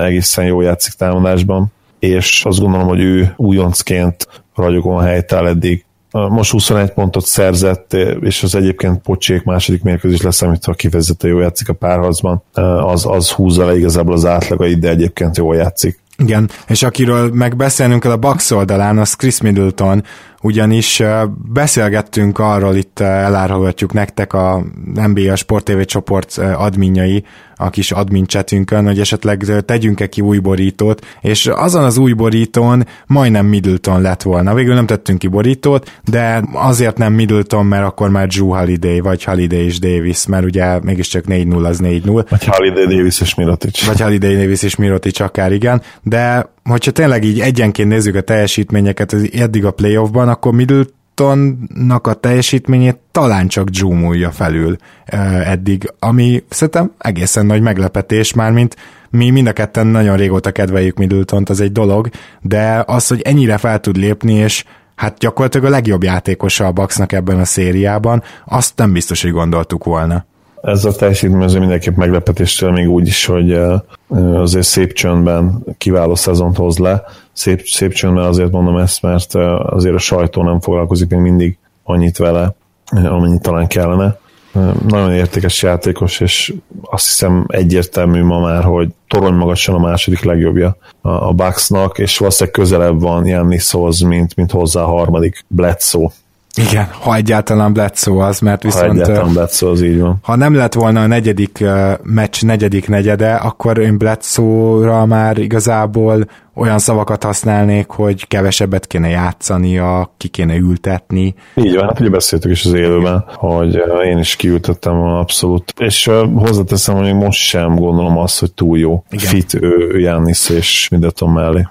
Speaker 2: egészen jó játszik támadásban, és azt gondolom, hogy ő újoncként ragyogóan helytáll eddig most 21 pontot szerzett, és az egyébként pocsék második mérkőzés lesz, amit ha kivezette jó játszik a párharcban, az, az húzza le igazából az átlagait, de egyébként jól játszik.
Speaker 1: Igen, és akiről megbeszélnünk kell a Bucks oldalán, az Chris Middleton, ugyanis beszélgettünk arról, itt elárulhatjuk nektek a NBA Sport TV csoport adminjai, a kis admin chatünkön, hogy esetleg tegyünk-e ki új borítót, és azon az új borítón majdnem Middleton lett volna. Végül nem tettünk ki borítót, de azért nem Middleton, mert akkor már Drew Holiday, vagy Holiday és Davis, mert ugye mégiscsak 4-0 az 4-0.
Speaker 2: Vagy Holiday, Davis és Mirotic.
Speaker 1: Vagy Holiday, Davis és Mirotic akár igen, de hogyha tényleg így egyenként nézzük a teljesítményeket az eddig a playoffban, akkor Middletonnak a teljesítményét talán csak Drew múlja felül eddig, ami szerintem egészen nagy meglepetés már, mint mi mind a ketten nagyon régóta kedveljük Middletont, az egy dolog, de az, hogy ennyire fel tud lépni, és hát gyakorlatilag a legjobb játékosa a Bucksnak ebben a szériában, azt nem biztos, hogy gondoltuk volna
Speaker 2: ez a teljesítmény azért mindenképp meglepetéstől még úgy is, hogy azért szép csöndben kiváló szezont hoz le. Szép, szép csöndben azért mondom ezt, mert azért a sajtó nem foglalkozik még mindig annyit vele, amennyit talán kellene. Nagyon értékes játékos, és azt hiszem egyértelmű ma már, hogy torony magasan a második legjobbja a Bucksnak, és valószínűleg közelebb van Jannishoz, mint, mint hozzá a harmadik Bledsoe
Speaker 1: igen, ha egyáltalán Bledsoe az, mert viszont... Ha
Speaker 2: egyáltalán Bledsoe az így van.
Speaker 1: Ha nem lett volna a negyedik meccs negyedik negyede, akkor én Bledsoe-ra már igazából olyan szavakat használnék, hogy kevesebbet kéne játszania, ki kéne ültetni.
Speaker 2: Így van, hát ugye beszéltük is az élőben, hogy én is kiültettem abszolút. És hozzáteszem, hogy most sem gondolom azt, hogy túl jó Igen. fit ő, Jannis és Middleton mellé.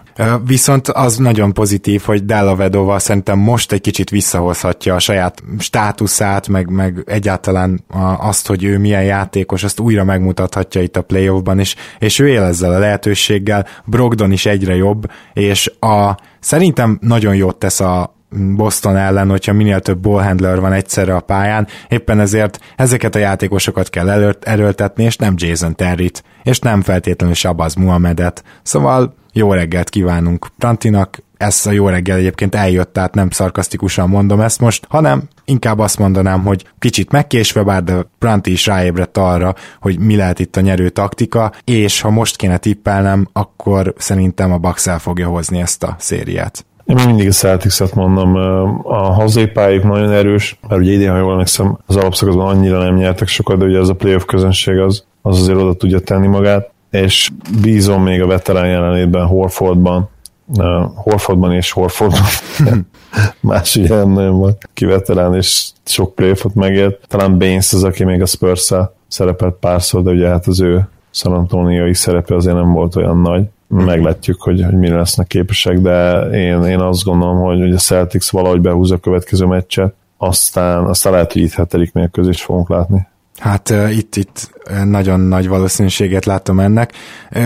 Speaker 1: Viszont az nagyon pozitív, hogy Della Vedova szerintem most egy kicsit visszahozhatja a saját státuszát, meg, meg egyáltalán azt, hogy ő milyen játékos, azt újra megmutathatja itt a playoffban, és, és ő él ezzel a lehetőséggel. Brogdon is egyre jobb, és a, szerintem nagyon jót tesz a Boston ellen, hogyha minél több ballhandler van egyszerre a pályán, éppen ezért ezeket a játékosokat kell előtt, erőltetni, és nem Jason Terryt, és nem feltétlenül Sabaz Muhammedet. Szóval jó reggelt kívánunk Prantinak, ez a jó reggel egyébként eljött, tehát nem szarkasztikusan mondom ezt most, hanem inkább azt mondanám, hogy kicsit megkésve, bár de Pranti is ráébredt arra, hogy mi lehet itt a nyerő taktika, és ha most kéne tippelnem, akkor szerintem a Bucks el fogja hozni ezt a szériát.
Speaker 2: Én mindig a celtics mondom, a hazai pályájuk nagyon erős, mert ugye idén, ha jól emlékszem, az alapszakaszban annyira nem nyertek sokat, de ugye ez a playoff közönség az, az azért oda tudja tenni magát, és bízom még a veterán jelenlétben, Horfordban, uh, Horfordban és Horfordban. Más nem nagyon van kiveterán, és sok playoffot megért. Talán Baines az, aki még a spurs szerepelt párszor, de ugye hát az ő San Antonioi szerepe azért nem volt olyan nagy. Meglátjuk, hogy, hogy mire lesznek képesek, de én, én azt gondolom, hogy, hogy a Celtics valahogy behúz a következő meccset, aztán, aztán lehet, hogy itt hetedik mérkőzést fogunk látni.
Speaker 1: Hát itt, itt nagyon nagy valószínűséget látom ennek.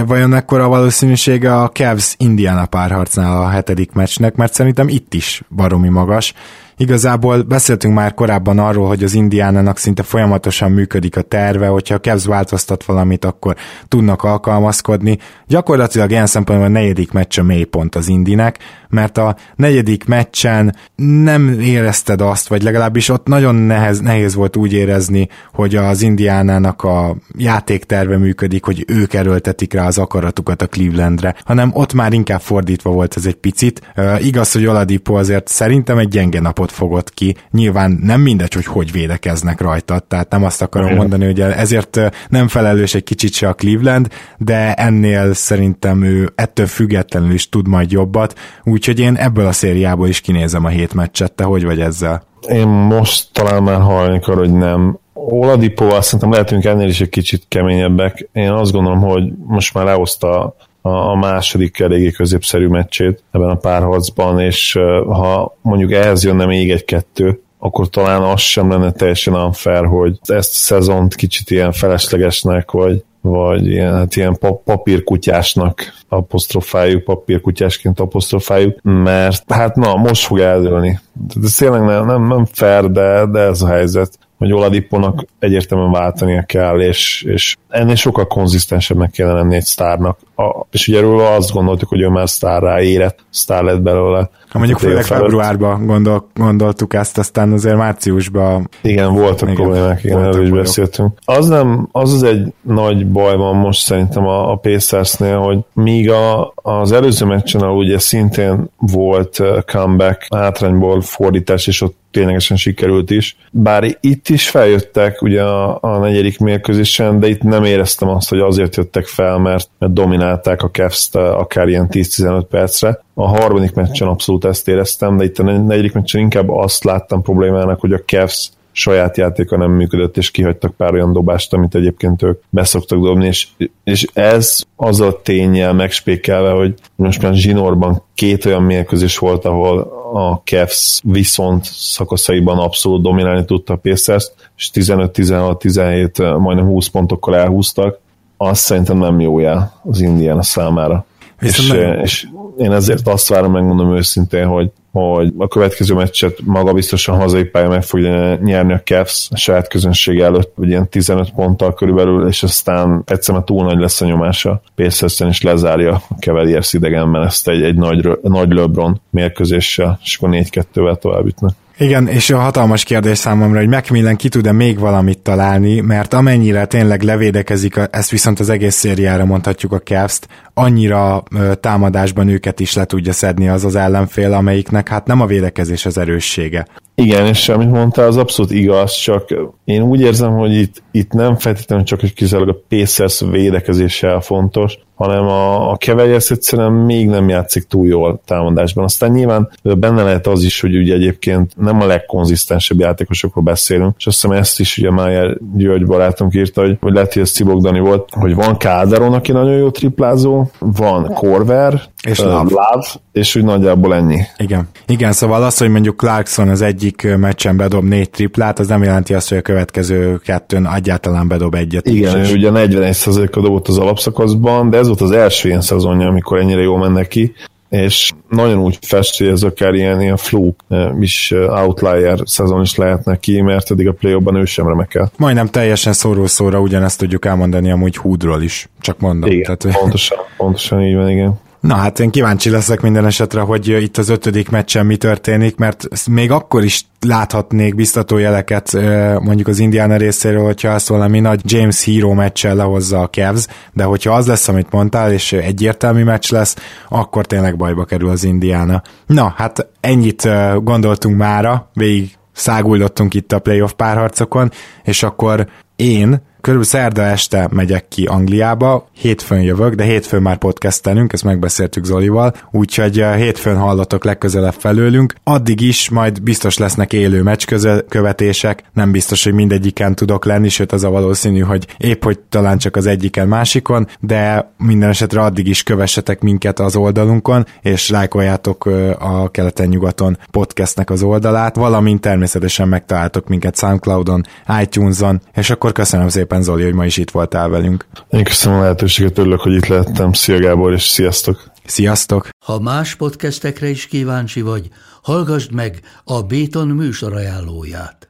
Speaker 1: Vajon ekkora valószínűsége a Cavs Indiana párharcnál a hetedik meccsnek, mert szerintem itt is baromi magas. Igazából beszéltünk már korábban arról, hogy az Indiánának szinte folyamatosan működik a terve, hogyha a Cavs változtat valamit, akkor tudnak alkalmazkodni. Gyakorlatilag ilyen szempontból a negyedik meccs a mélypont az Indinek, mert a negyedik meccsen nem érezted azt, vagy legalábbis ott nagyon nehez, nehéz volt úgy érezni, hogy az Indiánának a játékterve működik, hogy ők erőltetik rá az akaratukat a Clevelandre, hanem ott már inkább fordítva volt ez egy picit. Uh, igaz, hogy Oladipo azért szerintem egy gyenge napot fogott ki. Nyilván nem mindegy, hogy hogy védekeznek rajta, tehát nem azt akarom mondani, hogy ezért nem felelős egy kicsit se a Cleveland, de ennél szerintem ő ettől függetlenül is tud majd jobbat, úgyhogy én ebből a szériából is kinézem a hét meccset, te hogy vagy ezzel?
Speaker 2: Én most talán már hallani arra, hogy nem. Oladipóval szerintem lehetünk ennél is egy kicsit keményebbek. Én azt gondolom, hogy most már lehozta a második eléggé középszerű meccsét ebben a párharcban, és ha mondjuk ehhez jönne még egy-kettő, akkor talán az sem lenne teljesen unfair, hogy ezt a szezont kicsit ilyen feleslegesnek, vagy, vagy ilyen, hát ilyen papírkutyásnak apostrofáljuk, papírkutyásként apostrofáljuk, mert hát na, most fog eldőlni. Ez tényleg nem, nem, nem fair, de, de ez a helyzet hogy Oladiponak egyértelműen váltania kell, és, és ennél sokkal konzisztensebbnek kellene lenni egy sztárnak. A, és ugye róla azt gondoltuk, hogy ő már sztárrá érett, sztár lett belőle.
Speaker 1: Ha mondjuk főleg februárban gondol, gondoltuk ezt, aztán azért márciusban...
Speaker 2: Igen, voltak igen, problémák, igen, erről is beszéltünk. Az nem, az az egy nagy baj van most szerintem a, a Pacersnél, hogy míg a, az előző meccsen, ahol ugye szintén volt comeback, hátrányból fordítás, és ott ténylegesen sikerült is. Bár itt is feljöttek ugye a, a negyedik mérkőzésen, de itt nem éreztem azt, hogy azért jöttek fel, mert, mert dominálták a Cavs-t akár ilyen 10-15 percre. A harmadik meccsen abszolút ezt éreztem, de itt a negyedik meccsen inkább azt láttam problémának, hogy a Cavs saját játéka nem működött, és kihagytak pár olyan dobást, amit egyébként ők beszoktak dobni, és, és ez az a tényel megspékelve, hogy most már Zsinorban két olyan mérkőzés volt, ahol a Cavs viszont szakaszaiban abszolút dominálni tudta a Pacers, és 15-16-17 majdnem 20 pontokkal elhúztak, azt szerintem nem jó jel az Indiana számára. És, nem... és én ezért azt várom, megmondom őszintén, hogy hogy a következő meccset maga biztosan hazai pálya meg fogja nyerni a Cavs a saját közönség előtt, vagy ilyen 15 ponttal körülbelül, és aztán egyszerűen túl nagy lesz a nyomása. pacers is lezárja a Cavaliers idegenben ezt egy, egy nagy, nagy LeBron mérkőzéssel, és akkor 4-2-vel tovább ütnek.
Speaker 1: Igen, és a hatalmas kérdés számomra, hogy Macmillan ki tud-e még valamit találni, mert amennyire tényleg levédekezik, ezt viszont az egész szériára mondhatjuk a cavs annyira támadásban őket is le tudja szedni az az ellenfél, amelyiknek hát nem a védekezés az erőssége.
Speaker 2: Igen, és amit mondtál, az abszolút igaz, csak én úgy érzem, hogy itt, itt nem feltétlenül csak hogy kizárólag a Pacers védekezéssel fontos, hanem a, a Cavaliers egyszerűen még nem játszik túl jól támadásban. Aztán nyilván benne lehet az is, hogy ugye egyébként nem a legkonzisztensebb játékosokról beszélünk, és azt hiszem ezt is ugye Májer György barátunk írta, hogy, hogy lehet, hogy ez Cibogdani volt, hogy van Káderon, aki nagyon jó triplázó, van Korver, és uh, Love, és úgy nagyjából ennyi.
Speaker 1: Igen. Igen, szóval az, hogy mondjuk Clarkson az egyik meccsen bedob négy triplát, az nem jelenti azt, hogy a következő kettőn egyáltalán bedob egyet.
Speaker 2: Igen, is. ugye 41%-a dobott az alapszakaszban, de ez volt az első ilyen szezonja, amikor ennyire jól mennek ki, és nagyon úgy fest, hogy ez akár ilyen, ilyen fluk is outlier szezon is lehet neki, mert eddig a play ban ő sem remekel.
Speaker 1: Majdnem teljesen szóró-szóra ugyanezt tudjuk elmondani amúgy Hoodról is, csak mondom.
Speaker 2: Igen, tehát, pontosan, pontosan így van, igen.
Speaker 1: Na hát én kíváncsi leszek minden esetre, hogy itt az ötödik meccsen mi történik, mert még akkor is láthatnék biztató jeleket mondjuk az Indiana részéről, hogyha azt valami nagy James Hero meccsel lehozza a Cavs, de hogyha az lesz, amit mondtál, és egyértelmű meccs lesz, akkor tényleg bajba kerül az Indiana. Na, hát ennyit gondoltunk mára, végig száguldottunk itt a playoff párharcokon, és akkor én körülbelül szerda este megyek ki Angliába, hétfőn jövök, de hétfőn már podcastelünk, ezt megbeszéltük Zolival, úgyhogy eh, hétfőn hallatok legközelebb felőlünk. Addig is majd biztos lesznek élő meccs követések, nem biztos, hogy mindegyiken tudok lenni, sőt az a valószínű, hogy épp hogy talán csak az egyiken másikon, de minden esetre addig is kövessetek minket az oldalunkon, és lájkoljátok eh, a keleten-nyugaton podcastnek az oldalát, valamint természetesen megtaláltok minket Soundcloudon, iTunes-on, és akkor köszönöm szépen szépen, Zoli, hogy ma is itt voltál velünk.
Speaker 2: Én köszönöm a lehetőséget, örülök, hogy itt lehettem. Szia Gábor, és sziasztok!
Speaker 1: Sziasztok!
Speaker 3: Ha más podcastekre is kíváncsi vagy, hallgassd meg a Béton műsor ajánlóját.